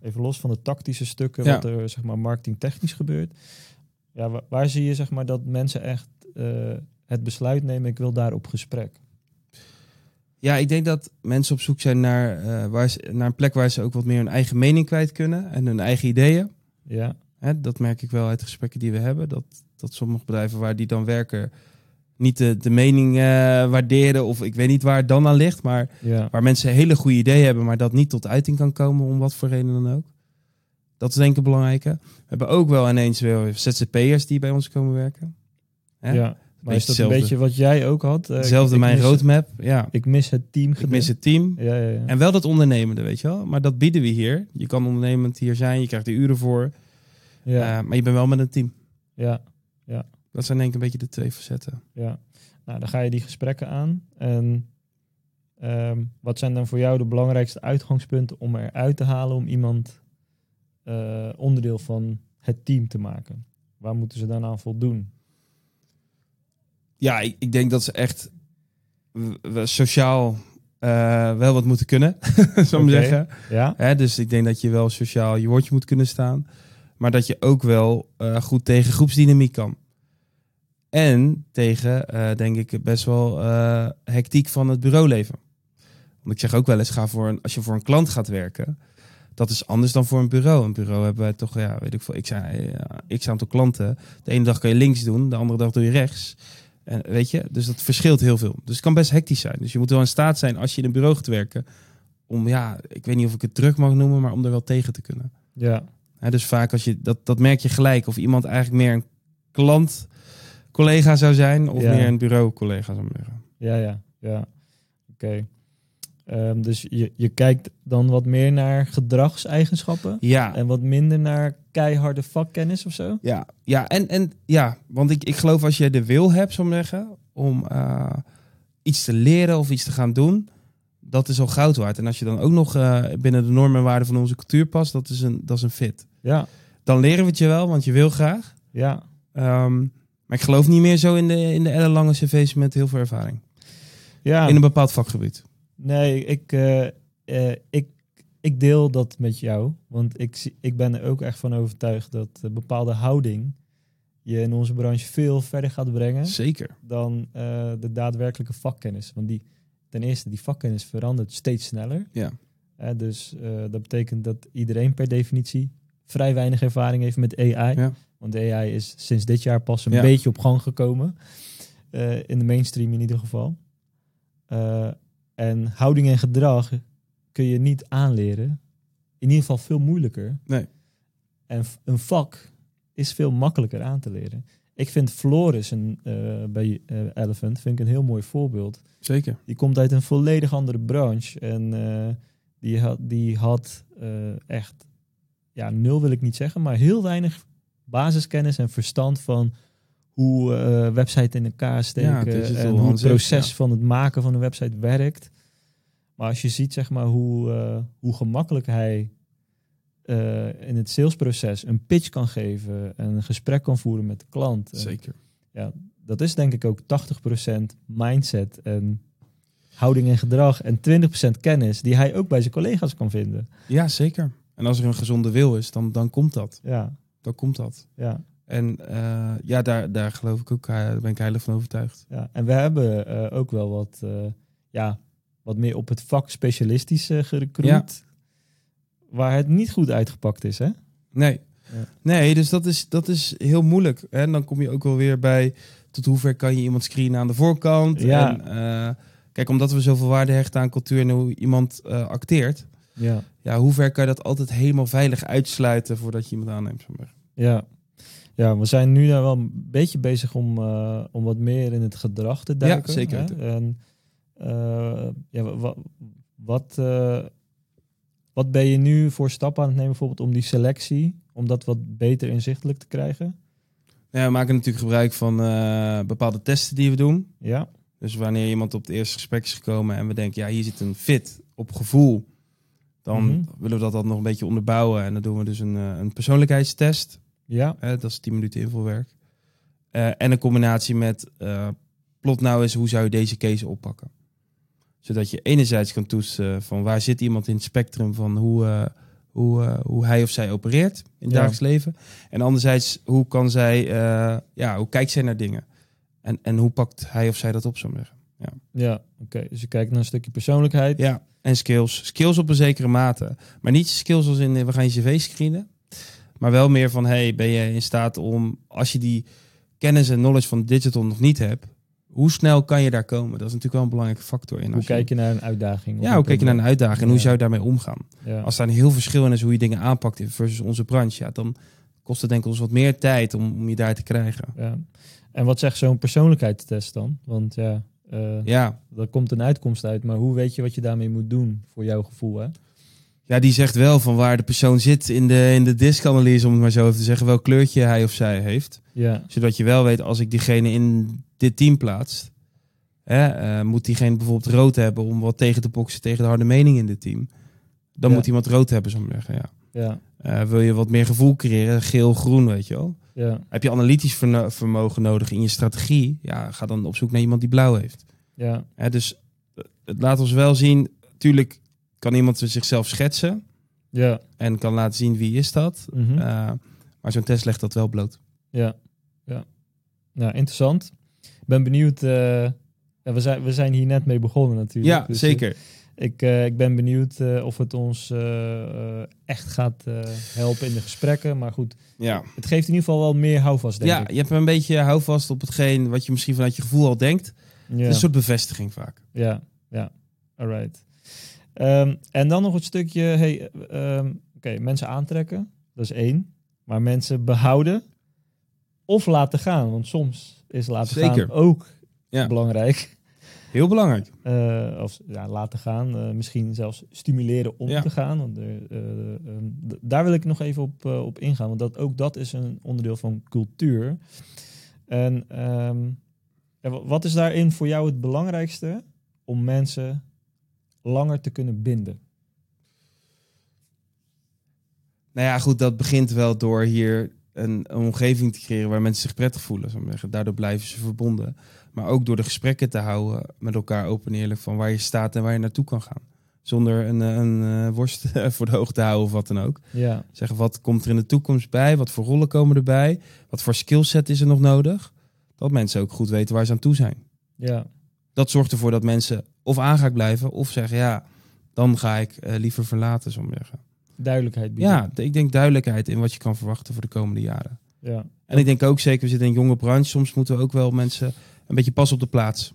Speaker 2: Even los van de tactische stukken,
Speaker 1: Ja.
Speaker 2: wat er zeg maar marketingtechnisch gebeurt. Ja, wa- waar zie je zeg maar dat mensen echt het besluit nemen, ik wil daar op gesprek?
Speaker 1: Ja, ik denk dat mensen op zoek zijn naar, eh, waar ze, naar een plek waar ze ook wat meer hun eigen mening kwijt kunnen en hun eigen ideeën.
Speaker 2: Ja,
Speaker 1: Hè, dat merk ik wel uit de gesprekken die we hebben. Dat, dat sommige bedrijven waar die dan werken niet de, de mening eh, waarderen of ik weet niet waar het dan aan ligt. Maar
Speaker 2: ja,
Speaker 1: waar mensen hele goede ideeën hebben, maar dat niet tot uiting kan komen om wat voor reden dan ook. Dat is denk ik een belangrijke. We hebben ook wel ineens weer ZZP'ers die bij ons komen werken. Hè?
Speaker 2: ja. Maar is dat een beetje wat jij ook had?
Speaker 1: Hetzelfde
Speaker 2: ik
Speaker 1: mijn roadmap. Ja,
Speaker 2: Ik mis het team.
Speaker 1: ik mis het team.
Speaker 2: Ja, ja, ja.
Speaker 1: En wel dat ondernemende, weet je wel. Maar dat bieden we hier. Je kan ondernemend hier zijn, je krijgt er uren voor.
Speaker 2: ja,
Speaker 1: Eh, maar je bent wel met een team.
Speaker 2: ja,
Speaker 1: Dat zijn denk ik een beetje de twee facetten.
Speaker 2: ja. Nou, dan ga je die gesprekken aan. En ehm, wat zijn dan voor jou de belangrijkste uitgangspunten om eruit te halen om iemand eh, onderdeel van het team te maken? Waar moeten ze dan aan voldoen?
Speaker 1: Ja, ik, ik denk dat ze echt sociaal eh, wel wat moeten kunnen, zou ik zeggen.
Speaker 2: Ja?
Speaker 1: Hè, dus ik denk dat je wel sociaal je woordje moet kunnen staan. Maar dat je ook wel eh, goed tegen groepsdynamiek kan. En tegen, eh, denk ik, best wel hectiek van het bureauleven. Want ik zeg ook wel eens, ga voor een, als je voor een klant gaat werken, dat is anders dan voor een bureau. Een bureau hebben wij toch, ja, weet ik veel, ik zei, x aantal klanten. De ene dag kan je links doen, de andere dag doe je rechts. En, weet je, dus dat verschilt heel veel. Dus het kan best hectisch zijn. Dus je moet wel in staat zijn als je in een bureau gaat werken, om ja, ik weet niet of ik het druk mag noemen, maar om er wel tegen te kunnen.
Speaker 2: Ja.
Speaker 1: Dus vaak als je dat, dat merk je gelijk of iemand eigenlijk meer een klant collega zou zijn of
Speaker 2: Ja.
Speaker 1: meer een bureau collega zou zeggen.
Speaker 2: Ja, ja, ja. Oké. Ehm, dus je, je kijkt dan wat meer naar gedragseigenschappen
Speaker 1: Ja,
Speaker 2: en wat minder naar keiharde vakkennis of zo?
Speaker 1: ja, ja, en, en ja, want ik, ik geloof als je de wil hebt, maar zeggen, om, eh, iets te leren of iets te gaan doen, dat is al goud waard. En als je dan ook nog eh, binnen de normen en waarden van onze cultuur past, dat is een, dat is een fit.
Speaker 2: Ja,
Speaker 1: Dan leren we het je wel, want je wil graag.
Speaker 2: ja.
Speaker 1: Ehm, maar ik geloof niet meer zo in de, in de ellenlange cv's met heel veel ervaring.
Speaker 2: ja.
Speaker 1: In een bepaald vakgebied.
Speaker 2: Nee, ik, eh, eh, ik, ik deel dat met jou. Want ik, zie- ik ben er ook echt van overtuigd dat eh, bepaalde houding je in onze branche veel verder gaat brengen
Speaker 1: Zeker.
Speaker 2: dan eh, de daadwerkelijke vakkennis. Want die, ten eerste, die vakkennis verandert steeds sneller.
Speaker 1: Ja.
Speaker 2: Dus dat betekent dat iedereen per definitie vrij weinig ervaring heeft met AI.
Speaker 1: Ja.
Speaker 2: Want de AI is sinds dit jaar pas een
Speaker 1: Ja.
Speaker 2: beetje op gang gekomen. In de mainstream in ieder geval. En houding en gedrag kun je niet aanleren. In ieder geval veel moeilijker.
Speaker 1: Nee.
Speaker 2: En een vak is veel makkelijker aan te leren. Ik vind Floris een, eh, bij eh, Elephant vind ik een heel mooi voorbeeld.
Speaker 1: Zeker.
Speaker 2: Die komt uit een volledig andere branche. En eh, die had, die had echt, ja, nul wil ik niet zeggen, maar heel weinig basiskennis en verstand van hoe eh website in elkaar steken en hoe het proces
Speaker 1: ja.
Speaker 2: van het maken van een website werkt. Maar als je ziet, zeg maar, hoe, eh, hoe gemakkelijk hij eh, in het salesproces een pitch kan geven en een gesprek kan voeren met de klant. En
Speaker 1: Zeker.
Speaker 2: dat is denk ik ook 80% mindset en houding en gedrag en 20% kennis die hij ook bij zijn collega's kan vinden.
Speaker 1: Ja, zeker. En als er een gezonde wil is, dan, dan komt dat.
Speaker 2: Ja,
Speaker 1: Dan komt dat.
Speaker 2: ja,
Speaker 1: En eh, ja, daar, daar geloof ik ook, eh, daar ben ik heilig van overtuigd.
Speaker 2: ja. En we hebben eh, ook wel wat, ja, wat meer op het vak specialistisch gerecruit. Waar het niet goed uitgepakt is, hè?
Speaker 1: Nee.
Speaker 2: Ja.
Speaker 1: Nee, dus dat is, dat is heel moeilijk. En dan kom je ook wel weer bij tot hoever kan je iemand screenen aan de voorkant.
Speaker 2: Ja.
Speaker 1: En, kijk, omdat we zoveel waarde hechten aan cultuur en hoe iemand acteert.
Speaker 2: Ja,
Speaker 1: Ja, hoe ver kan je dat altijd helemaal veilig uitsluiten voordat je iemand aanneemt? zeg maar?
Speaker 2: ja. Ja, we zijn nu daar wel een beetje bezig om, eh, om wat meer in het gedrag te duiken.
Speaker 1: zeker
Speaker 2: hè?
Speaker 1: weten.
Speaker 2: En eh, ja, wa- wa- wat, eh, wat ben je nu voor stappen aan het nemen, bijvoorbeeld om die selectie, om dat wat beter inzichtelijk te krijgen?
Speaker 1: Ja, we maken natuurlijk gebruik van eh, bepaalde testen die we doen.
Speaker 2: Ja,
Speaker 1: Dus wanneer iemand op het eerste gesprek is gekomen en we denken, ja, hier zit een fit op gevoel, dan
Speaker 2: Mhm.
Speaker 1: willen we dat dan nog een beetje onderbouwen. En dan doen we dus een, eh, een persoonlijkheidstest.
Speaker 2: Ja,
Speaker 1: dat is 10 minuten invulwerk. Eh, en een combinatie met eh, plot nou eens hoe zou je deze case oppakken. Zodat je enerzijds kan toetsen van waar zit iemand in het spectrum van hoe, eh, hoe, hoe hij of zij opereert in het
Speaker 2: Ja.
Speaker 1: dagelijks leven. En anderzijds hoe kan zij, ja, hoe kijkt zij naar dingen. En, en hoe pakt hij of zij dat op, zou zeggen.
Speaker 2: ja. Oké, dus je kijkt naar een stukje persoonlijkheid.
Speaker 1: Ja, en skills. Skills op een zekere mate. Maar niet skills als in we gaan je cv screenen. Maar wel meer van, hey, ben je in staat om, als je die kennis en knowledge van digital nog niet hebt, hoe snel kan je daar komen? Dat is natuurlijk wel een belangrijke factor in.
Speaker 2: Hoe
Speaker 1: als
Speaker 2: kijk je naar een uitdaging?
Speaker 1: Ja, hoe kijk je naar een uitdaging en hoe zou je daarmee omgaan?
Speaker 2: Ja.
Speaker 1: Als daar een heel verschil in is hoe je dingen aanpakt versus onze branche, ja, dan kost het denk ik ons wat meer tijd om, om je daar te krijgen.
Speaker 2: ja. En wat zegt zo'n persoonlijkheidstest dan? Want ja, eh
Speaker 1: Ja,
Speaker 2: er komt een uitkomst uit, maar hoe weet je wat je daarmee moet doen voor jouw gevoel? Hè?
Speaker 1: Ja, die zegt wel van waar de persoon zit in de, in de diskanalyse, om het maar zo even te zeggen, welk kleurtje hij of zij heeft.
Speaker 2: Ja,
Speaker 1: Zodat je wel weet, als ik diegene in dit team plaats, hè, eh, moet diegene bijvoorbeeld rood hebben om wat tegen te boksen tegen de harde mening in dit team. Dan
Speaker 2: Ja.
Speaker 1: moet iemand rood hebben, zou ik zeggen. Ja.
Speaker 2: ja,
Speaker 1: Eh, wil je wat meer gevoel creëren, geel, groen, weet je wel.
Speaker 2: ja,
Speaker 1: Heb je analytisch vermogen nodig in je strategie? Ja, ga dan op zoek naar iemand die blauw heeft.
Speaker 2: ja,
Speaker 1: Hè, dus eh, het laat ons wel zien, tuurlijk kan iemand zichzelf schetsen
Speaker 2: ja.
Speaker 1: en kan laten zien wie is dat.
Speaker 2: mhm.
Speaker 1: Eh, maar zo'n test legt dat wel bloot.
Speaker 2: Ja, ja. Nou, interessant. Ik ben benieuwd. eh, ja, we, zijn, we zijn hier net mee begonnen natuurlijk.
Speaker 1: Ja,
Speaker 2: Dus,
Speaker 1: zeker.
Speaker 2: eh, ik, eh, ik ben benieuwd of het ons echt gaat helpen in de gesprekken. Maar goed,
Speaker 1: Ja.
Speaker 2: het geeft in ieder geval wel meer houvast, denk
Speaker 1: ja,
Speaker 2: ik.
Speaker 1: je hebt een beetje houvast op hetgeen wat je misschien vanuit je gevoel al denkt.
Speaker 2: Ja,
Speaker 1: Het is een soort bevestiging vaak.
Speaker 2: ja, ja. Alright. Ehm, en dan nog het stukje, hey, eh, ehm, oké, mensen aantrekken, dat is één. Maar mensen behouden of laten gaan. Want soms is laten
Speaker 1: Zeker.
Speaker 2: gaan ook
Speaker 1: Ja.
Speaker 2: belangrijk.
Speaker 1: Heel belangrijk.
Speaker 2: Eh, of ja, laten gaan, eh, misschien zelfs stimuleren om
Speaker 1: Ja.
Speaker 2: te gaan. Want eh, ehm, daar wil ik nog even op, op ingaan, want dat, ook dat is een onderdeel van cultuur. En wat is daarin voor jou het belangrijkste om mensen langer te kunnen binden?
Speaker 1: Nou ja, goed, dat begint wel door hier een, een omgeving te creëren waar mensen zich prettig voelen. Zou ik zeggen. Daardoor blijven ze verbonden. Maar ook door de gesprekken te houden met elkaar open en eerlijk van waar je staat en waar je naartoe kan gaan. Zonder een, een, eh, worst voor de hoogte te houden of wat dan ook.
Speaker 2: Ja,
Speaker 1: Zeggen wat komt er in de toekomst bij? Wat voor rollen komen erbij? Wat voor skillset is er nog nodig? Dat mensen ook goed weten waar ze aan toe zijn.
Speaker 2: ja,
Speaker 1: Dat zorgt ervoor dat mensen of aan gaan blijven of zeggen ja, dan ga ik eh, liever verlaten, zo zeggen.
Speaker 2: duidelijkheid bieden.
Speaker 1: Ja, ik denk duidelijkheid in wat je kan verwachten voor de komende jaren.
Speaker 2: ja,
Speaker 1: En ik denk ook zeker, we zitten in een jonge branche, soms moeten we ook wel mensen een beetje pas op de plaats.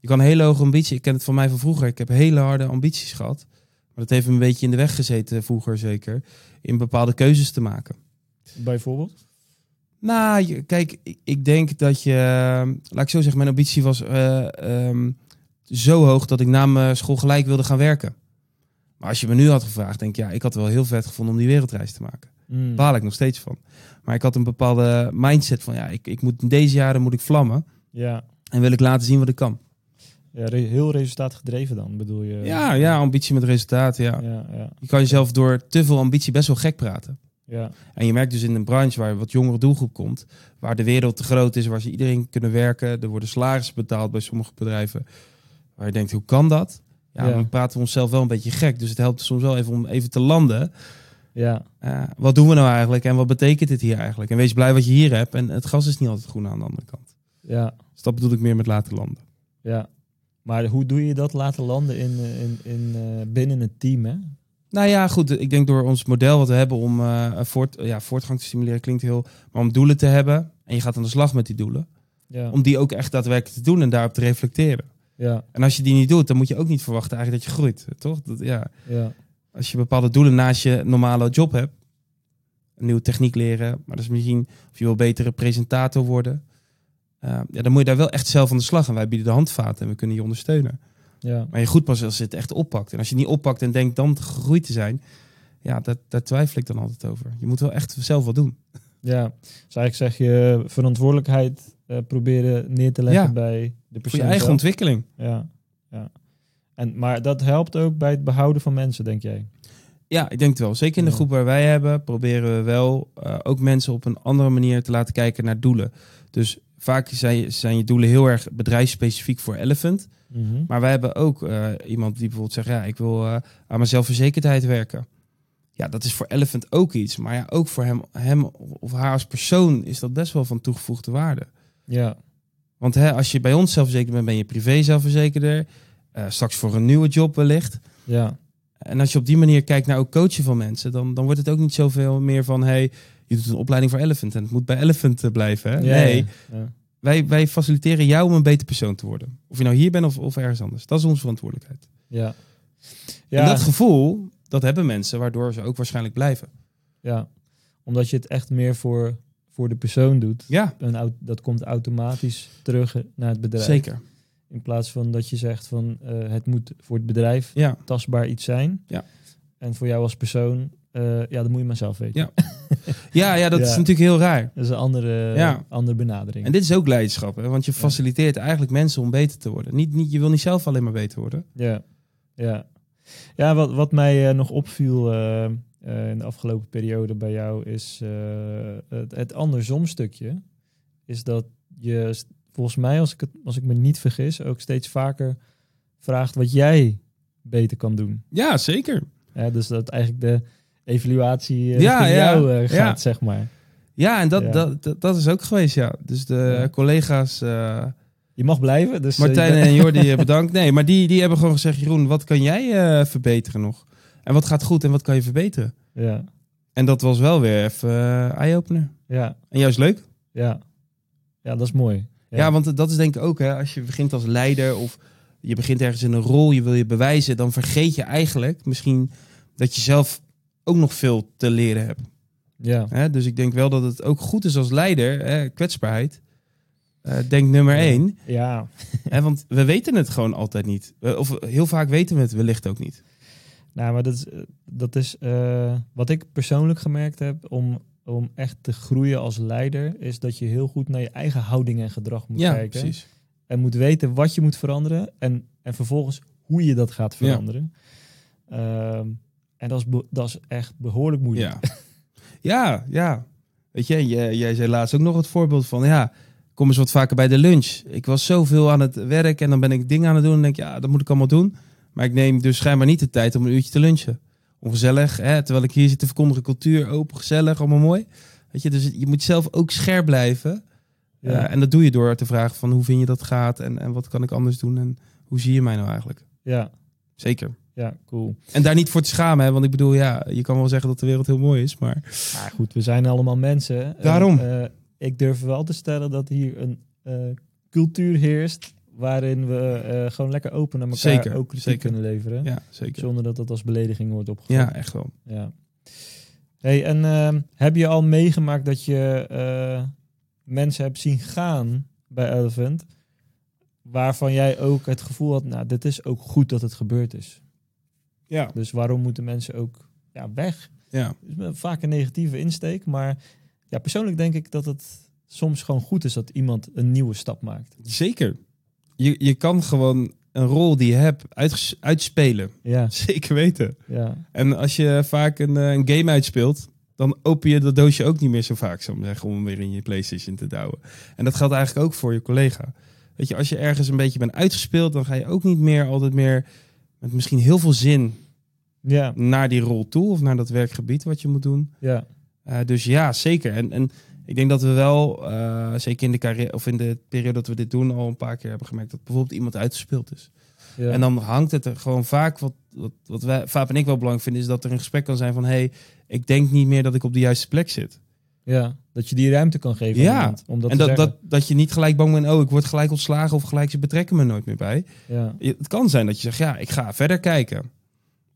Speaker 1: Je kan hele hoge ambitie, ik ken het van mij van vroeger, ik heb hele harde ambities gehad. Maar dat heeft me een beetje in de weg gezeten vroeger zeker, in bepaalde keuzes te maken.
Speaker 2: bijvoorbeeld.
Speaker 1: Nou, je- kijk, ik- ik denk dat je, laat ik zo zeggen, mijn ambitie was eh, ehm, zo hoog dat ik na mijn school gelijk wilde gaan werken. Maar als je me nu had gevraagd, denk ik, ja, ik had het wel heel vet gevonden om die wereldreis te maken.
Speaker 2: Mm.
Speaker 1: Baal ik nog steeds van. Maar ik had een bepaalde mindset van, ja, ik, ik moet in deze jaren moet ik vlammen
Speaker 2: Ja,
Speaker 1: en wil ik laten zien wat ik kan.
Speaker 2: ja heel resultaatgedreven dan, bedoel je?
Speaker 1: Ja, ja, ambitie met resultaat, ja.
Speaker 2: ja, ja,
Speaker 1: Je kan jezelf door te veel ambitie best wel gek praten.
Speaker 2: ja,
Speaker 1: En je merkt dus in een branche waar wat jongere doelgroep komt, waar de wereld te groot is, waar ze iedereen kunnen werken, er worden salarissen betaald bij sommige bedrijven, waar je denkt, hoe kan dat? Ja,
Speaker 2: Ja.
Speaker 1: dan praten we onszelf wel een beetje gek. Dus het helpt soms wel even om even te landen.
Speaker 2: ja,
Speaker 1: Eh, wat doen we nou eigenlijk en wat betekent dit hier eigenlijk? En wees blij wat je hier hebt. En het gas is niet altijd groen aan de andere kant.
Speaker 2: ja,
Speaker 1: Dus dat bedoel ik meer met laten landen.
Speaker 2: ja. Maar hoe doe je dat laten landen in, eh, in, in, eh, binnen een team, hè?
Speaker 1: Nou ja, goed. Ik denk door ons model wat we hebben om voort, ja, voortgang te stimuleren, klinkt heel. Maar om doelen te hebben en je gaat aan de slag met die doelen.
Speaker 2: Ja,
Speaker 1: Om die ook echt daadwerkelijk te doen en daarop te reflecteren.
Speaker 2: Ja,
Speaker 1: En als je die niet doet, dan moet je ook niet verwachten eigenlijk dat je groeit. Toch? Dat, ja.
Speaker 2: ja,
Speaker 1: Als je bepaalde doelen naast je normale job hebt. Een nieuwe techniek leren. Maar dat is misschien of je wil betere presentator worden. eh, ja, dan moet je daar wel echt zelf aan de slag. En wij bieden de handvaten en we kunnen je ondersteunen.
Speaker 2: ja,
Speaker 1: Maar je goed pas als je het echt oppakt. En als je het niet oppakt en denkt dan gegroeid te zijn. Ja, dat, daar twijfel ik dan altijd over. Je moet wel echt zelf wat doen.
Speaker 2: ja. Dus eigenlijk zeg je verantwoordelijkheid eh, proberen neer te leggen
Speaker 1: Ja.
Speaker 2: bij de persoon
Speaker 1: Voor je eigen
Speaker 2: zelf.
Speaker 1: ontwikkeling.
Speaker 2: Ja, ja. En, maar dat helpt ook bij het behouden van mensen, denk jij?
Speaker 1: Ja, ik denk het wel. Zeker in de groep waar wij hebben, proberen we wel eh, ook mensen op een andere manier te laten kijken naar doelen. Dus vaak zijn, je- zijn je doelen heel erg bedrijfsspecifiek voor Elephant. Maar wij hebben ook eh, iemand die bijvoorbeeld zegt, ja, ik wil aan mijn zelfverzekerdheid werken. Ja, dat is voor Elephant ook iets. Maar ja, ook voor hem, hem of haar als persoon is dat best wel van toegevoegde waarde.
Speaker 2: Ja,
Speaker 1: Want hè, als je bij ons zelfverzekerd bent, ben je privé zelfverzekerder. Eh, straks voor een nieuwe job wellicht.
Speaker 2: ja,
Speaker 1: En als je op die manier kijkt naar ook coachen van mensen, dan, dan wordt het ook niet zoveel meer van, hey, je doet een opleiding voor Elephant en het moet bij Elephant eh, blijven. Hè?
Speaker 2: Ja,
Speaker 1: nee,
Speaker 2: ja, ja.
Speaker 1: wij, wij faciliteren jou om een beter persoon te worden. Of je nou hier bent of, of ergens anders. Dat is onze verantwoordelijkheid.
Speaker 2: Ja.
Speaker 1: En dat gevoel, dat hebben mensen, waardoor ze ook waarschijnlijk blijven.
Speaker 2: ja, omdat je het echt meer voor, voor de persoon doet.
Speaker 1: Ja,
Speaker 2: dat komt automatisch terug naar het bedrijf.
Speaker 1: zeker.
Speaker 2: In plaats van dat je zegt van eh, het moet voor het bedrijf
Speaker 1: Ja,
Speaker 2: tastbaar iets zijn.
Speaker 1: Ja.
Speaker 2: En voor jou als persoon, eh, ja, dat moet je maar zelf weten.
Speaker 1: Ja. ja, ja dat
Speaker 2: Ja.
Speaker 1: is natuurlijk heel raar.
Speaker 2: Dat is een andere,
Speaker 1: Ja.
Speaker 2: andere benadering.
Speaker 1: En dit is ook leiderschap, hè? want je faciliteert eigenlijk mensen om beter te worden. Niet, niet, je wil niet zelf alleen maar beter worden.
Speaker 2: Ja, ja. ja wat, wat mij eh, nog opviel eh, in de afgelopen periode bij jou is eh, het, het andersom stukje. Is dat je volgens mij, als ik, het, als ik me niet vergis, ook steeds vaker vraagt wat jij beter kan doen.
Speaker 1: Ja, zeker.
Speaker 2: Ja, dus dat eigenlijk de evaluatie eh,
Speaker 1: Ja, ja,
Speaker 2: jou gaat,
Speaker 1: ja.
Speaker 2: zeg maar.
Speaker 1: Ja, en dat. Dat, dat, dat is ook geweest, ja. Dus de collega's
Speaker 2: Je mag blijven. Dus,
Speaker 1: Martijn en Jordi bedankt. Nee, maar die, die hebben gewoon gezegd, Jeroen, wat kan jij verbeteren nog? En wat gaat goed en wat kan je verbeteren?
Speaker 2: ja,
Speaker 1: En dat was wel weer even eh, eye-opener.
Speaker 2: ja,
Speaker 1: En juist leuk.
Speaker 2: ja. Ja, dat is mooi.
Speaker 1: Ja. want dat is denk ik ook, hè, als je begint als leider of je begint ergens in een rol, je wil je bewijzen, dan vergeet je eigenlijk misschien dat je zelf ook nog veel te leren hebt.
Speaker 2: ja.
Speaker 1: Hè? Dus ik denk wel dat het ook goed is als leider, hè, kwetsbaarheid. Eh, denk nummer één.
Speaker 2: Ja,
Speaker 1: Hè, want we weten het gewoon altijd niet. We- Of heel vaak weten we het wellicht ook niet.
Speaker 2: Nou, maar dat is, eh, dat is eh, wat ik persoonlijk gemerkt heb om, om echt te groeien als leider, is dat je heel goed naar je eigen houding en gedrag moet
Speaker 1: ja,
Speaker 2: kijken.
Speaker 1: precies.
Speaker 2: en moet weten wat je moet veranderen en, en vervolgens hoe je dat gaat
Speaker 1: Ja.
Speaker 2: veranderen. Ehm, en dat is, dat is echt behoorlijk moeilijk.
Speaker 1: Ja. ja, ja. Weet je, jij, jij zei laatst ook nog het voorbeeld van, ja, kom eens wat vaker bij de lunch. Ik was zoveel aan het werk en dan ben ik dingen aan het doen en denk, ja, dat moet ik allemaal doen. Maar ik neem dus schijnbaar niet de tijd om een uurtje te lunchen. Ongezellig, hè, terwijl ik hier zit te verkondigen, cultuur, open, gezellig, allemaal mooi. Weet je, dus je moet zelf ook scherp blijven.
Speaker 2: Ja.
Speaker 1: Ja, en dat doe je door te vragen van, hoe vind je dat gaat en, en wat kan ik anders doen en hoe zie je mij nou eigenlijk?
Speaker 2: ja,
Speaker 1: Zeker.
Speaker 2: ja, cool.
Speaker 1: En daar niet voor te schamen, hè? want ik bedoel, ja, je kan wel zeggen dat de wereld heel mooi is, maar
Speaker 2: Maar goed, we zijn allemaal mensen. En,
Speaker 1: Daarom.
Speaker 2: eh, ik durf wel te stellen dat hier een eh, cultuur heerst waarin we eh, gewoon lekker open naar elkaar
Speaker 1: Zeker,
Speaker 2: ook kritiek
Speaker 1: zeker.
Speaker 2: kunnen leveren.
Speaker 1: ja, zeker.
Speaker 2: Zonder dat dat als belediging wordt opgevat.
Speaker 1: Ja, echt wel.
Speaker 2: Ja. Hey, en ehm, heb je al meegemaakt dat je eh, mensen hebt zien gaan bij Elephant, waarvan jij ook het gevoel had, nou, dit is ook goed dat het gebeurd is.
Speaker 1: Ja.
Speaker 2: Dus waarom moeten mensen ook ja, weg?
Speaker 1: Ja,
Speaker 2: is vaak een negatieve insteek, maar ja, persoonlijk denk ik dat het soms gewoon goed is dat iemand een nieuwe stap maakt.
Speaker 1: zeker. Je, je kan gewoon een rol die je hebt uitspelen.
Speaker 2: Ja,
Speaker 1: Zeker weten.
Speaker 2: ja,
Speaker 1: En als je vaak een, eh, een game uitspeelt, dan open je dat doosje ook niet meer zo vaak, zou zeggen, om hem weer in je PlayStation te douwen. En dat geldt eigenlijk ook voor je collega. Weet je, als je ergens een beetje bent uitgespeeld, dan ga je ook niet meer altijd meer met misschien heel veel zin
Speaker 2: ja,
Speaker 1: naar die rol toe of naar dat werkgebied wat je moet doen.
Speaker 2: ja,
Speaker 1: Eh, dus ja, zeker. En, en ik denk dat we wel, eh, zeker in de carrière of in de periode dat we dit doen, al een paar keer hebben gemerkt dat bijvoorbeeld iemand uitgespeeld is.
Speaker 2: ja.
Speaker 1: En dan hangt het er gewoon vaak, wat, wat, wat wij, Vaap en ik wel belangrijk vinden, is dat er een gesprek kan zijn van, hey, ik denk niet meer dat ik op de juiste plek zit.
Speaker 2: ja, dat je die ruimte kan geven
Speaker 1: Ja.
Speaker 2: aan iemand, om dat
Speaker 1: en dat, dat, dat je niet gelijk bang bent, oh, ik word gelijk ontslagen of gelijk ze betrekken me nooit meer bij.
Speaker 2: ja,
Speaker 1: Het kan zijn dat je zegt, ja, ik ga verder kijken.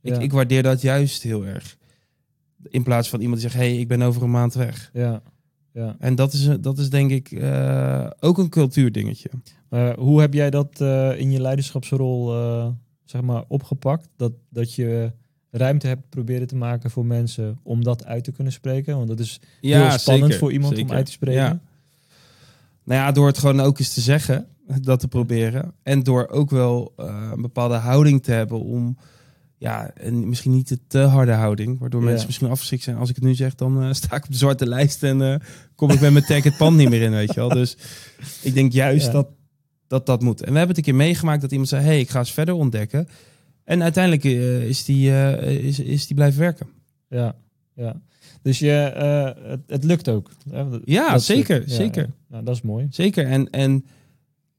Speaker 1: Ik, ik waardeer dat juist heel erg. In plaats van iemand die zegt, hey, ik ben over een maand weg.
Speaker 2: ja, ja.
Speaker 1: En dat is, dat is denk ik eh, ook een cultuurdingetje.
Speaker 2: Maar hoe heb jij dat eh, in je leiderschapsrol eh, zeg maar opgepakt? Dat, dat je ruimte hebt proberen te maken voor mensen om dat uit te kunnen spreken? Want dat is heel spannend voor iemand om uit te spreken.
Speaker 1: Ja. Nou ja, door het gewoon ook eens te zeggen, dat te proberen. En door ook wel een bepaalde houding te hebben om, ja, en misschien niet een te harde houding, waardoor
Speaker 2: Ja.
Speaker 1: mensen misschien afgeschrikt zijn. Als ik het nu zeg, dan eh, sta ik op de zwarte lijst en eh, kom ik met mijn tag het pand niet meer in, weet je wel. Dus ik denk juist
Speaker 2: Ja.
Speaker 1: dat, dat dat moet. En we hebben het een keer meegemaakt dat iemand zei, hey, ik ga eens verder ontdekken. En uiteindelijk eh, is, die, is, is die blijven werken.
Speaker 2: Ja, ja. Dus je, het, het lukt ook. hè?
Speaker 1: Ja,
Speaker 2: dat
Speaker 1: zeker, zeker.
Speaker 2: Nou, dat is mooi.
Speaker 1: Zeker. En, en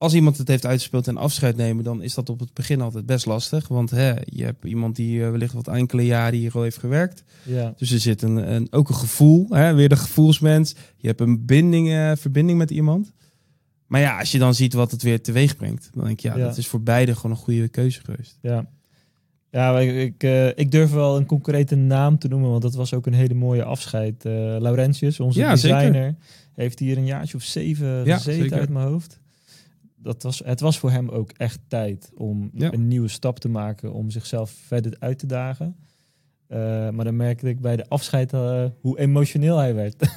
Speaker 1: als iemand het heeft uitgespeeld en afscheid nemen, dan is dat op het begin altijd best lastig. Want hè, je hebt iemand die eh, wellicht wat enkele jaren hier al heeft gewerkt.
Speaker 2: Ja,
Speaker 1: Dus er zit een, een, ook een gevoel, hè, weer de gevoelsmens. Je hebt een binding, eh, verbinding met iemand. Maar ja, als je dan ziet wat het weer teweeg brengt, dan denk je, ja,
Speaker 2: Ja.
Speaker 1: dat is voor beide gewoon een goede keuze geweest.
Speaker 2: ja. Ja, ik, ik, eh, ik durf wel een concrete naam te noemen, want dat was ook een hele mooie afscheid. Laurentius, onze
Speaker 1: Ja, zeker.
Speaker 2: designer, heeft hier een jaartje of zeven gezeten uit mijn hoofd. Dat was, het was voor hem ook echt tijd om
Speaker 1: Ja.
Speaker 2: een nieuwe stap te maken, om zichzelf verder uit te dagen. Eh, maar dan merkte ik bij de afscheid eh, hoe emotioneel hij werd.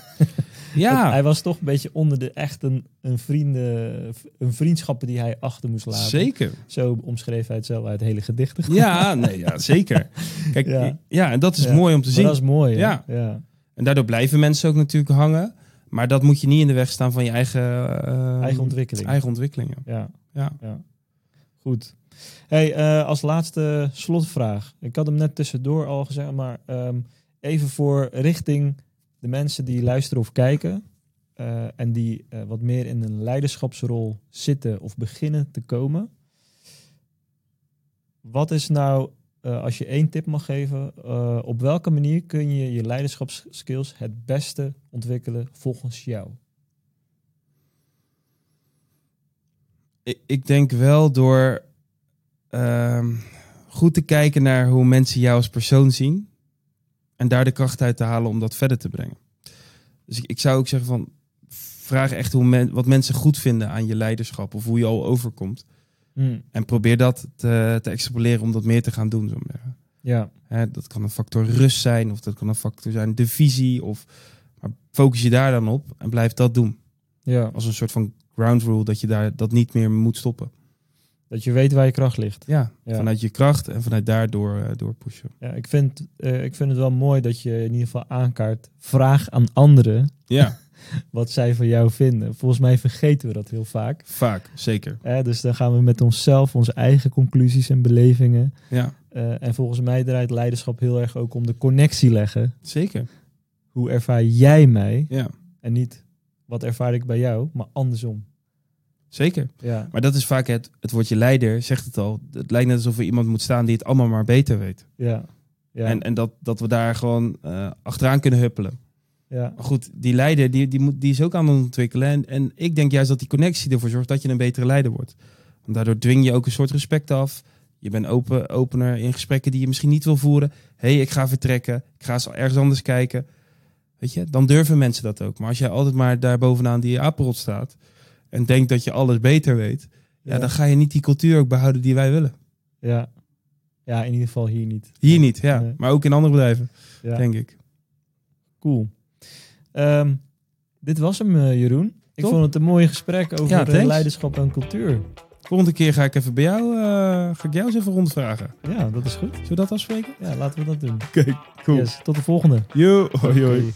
Speaker 1: Ja,
Speaker 2: hij was toch een beetje onder de echt een, een, vrienden, een vriendschappen die hij achter moest laten.
Speaker 1: zeker.
Speaker 2: Zo omschreef hij het zelf uit hele gedichten.
Speaker 1: Ja, nee, ja, zeker. Kijk,
Speaker 2: Ja.
Speaker 1: ja. en dat is
Speaker 2: Ja.
Speaker 1: mooi om te
Speaker 2: Maar
Speaker 1: zien.
Speaker 2: dat is mooi.
Speaker 1: ja. En daardoor blijven mensen ook natuurlijk hangen. Maar dat moet je niet in de weg staan van je eigen, eh,
Speaker 2: Eigen ontwikkeling.
Speaker 1: eigen ontwikkelingen.
Speaker 2: Ja,
Speaker 1: Ja.
Speaker 2: ja. Goed. Hey, eh, als laatste slotvraag. Ik had hem net tussendoor al gezegd, maar ehm, even voor richting de mensen die luisteren of kijken. eh, en die wat meer in een leiderschapsrol zitten of beginnen te komen. Wat is nou, eh, als je één tip mag geven, eh, op welke manier kun je je leiderschapsskills het beste ontwikkelen volgens jou?
Speaker 1: Ik, denk wel door ehm, goed te kijken naar hoe mensen jou als persoon zien. En daar de kracht uit te halen om dat verder te brengen. Dus ik, ik zou ook zeggen van, vraag echt hoe wat mensen goed vinden aan je leiderschap. Of hoe je al overkomt.
Speaker 2: Hmm,
Speaker 1: En probeer dat te, te extrapoleren om dat meer te gaan doen. Zo maar.
Speaker 2: Ja,
Speaker 1: Hè, dat kan een factor rust zijn, of dat kan een factor zijn de visie. Of, maar focus je daar dan op en blijf dat doen.
Speaker 2: Ja,
Speaker 1: Als een soort van ground rule dat je daar dat niet meer moet stoppen.
Speaker 2: Dat je weet waar je kracht ligt.
Speaker 1: Ja,
Speaker 2: Ja.
Speaker 1: vanuit je kracht en vanuit daar door, eh, door pushen.
Speaker 2: Ja, ik, vind, eh, ik vind het wel mooi dat je in ieder geval aankaart. Vraag aan anderen
Speaker 1: Ja,
Speaker 2: wat zij van jou vinden. Volgens mij vergeten we dat heel vaak.
Speaker 1: vaak, zeker.
Speaker 2: Dus dan gaan we met onszelf, onze eigen conclusies en belevingen.
Speaker 1: Ja,
Speaker 2: Eh, en volgens mij draait leiderschap heel erg ook om de connectie leggen.
Speaker 1: zeker.
Speaker 2: Hoe ervaar jij mij?
Speaker 1: Ja,
Speaker 2: En niet wat ervaar ik bij jou, maar andersom.
Speaker 1: Zeker.
Speaker 2: Ja,
Speaker 1: Maar dat is vaak het, het woordje leider, zegt het al. Het lijkt net alsof er iemand moet staan die het allemaal maar beter weet.
Speaker 2: ja, ja.
Speaker 1: En, en dat, dat we daar gewoon eh, achteraan kunnen huppelen.
Speaker 2: ja.
Speaker 1: Maar goed, die leider die, die, moet, die is ook aan het ontwikkelen. En, en ik denk juist dat die connectie ervoor zorgt dat je een betere leider wordt. Want daardoor dwing je ook een soort respect af. Je bent open, opener in gesprekken die je misschien niet wil voeren. Hé, hey, ik ga vertrekken. Ik ga eens ergens anders kijken. Weet je, dan durven mensen dat ook. Maar als jij altijd maar daar bovenaan die apenrot staat... en denkt dat je alles beter weet... Ja, dan ga je niet die cultuur ook behouden die wij willen.
Speaker 2: ja. ja, in ieder geval hier niet.
Speaker 1: Hier niet, ja.
Speaker 2: Nee.
Speaker 1: Maar ook in andere bedrijven,
Speaker 2: Ja.
Speaker 1: denk ik.
Speaker 2: Cool. Ehm, dit was hem, eh, Jeroen. Ik
Speaker 1: Top.
Speaker 2: vond het een mooi gesprek over
Speaker 1: Ja,
Speaker 2: eh, leiderschap en cultuur.
Speaker 1: Volgende keer ga ik even bij jou... eh, ga ik jou eens even rondvragen.
Speaker 2: Ja, dat is goed.
Speaker 1: Zullen we dat afspreken?
Speaker 2: Ja, laten we dat doen.
Speaker 1: Oké, cool.
Speaker 2: Yes, tot de volgende.
Speaker 1: Yo, hoi
Speaker 2: hoi.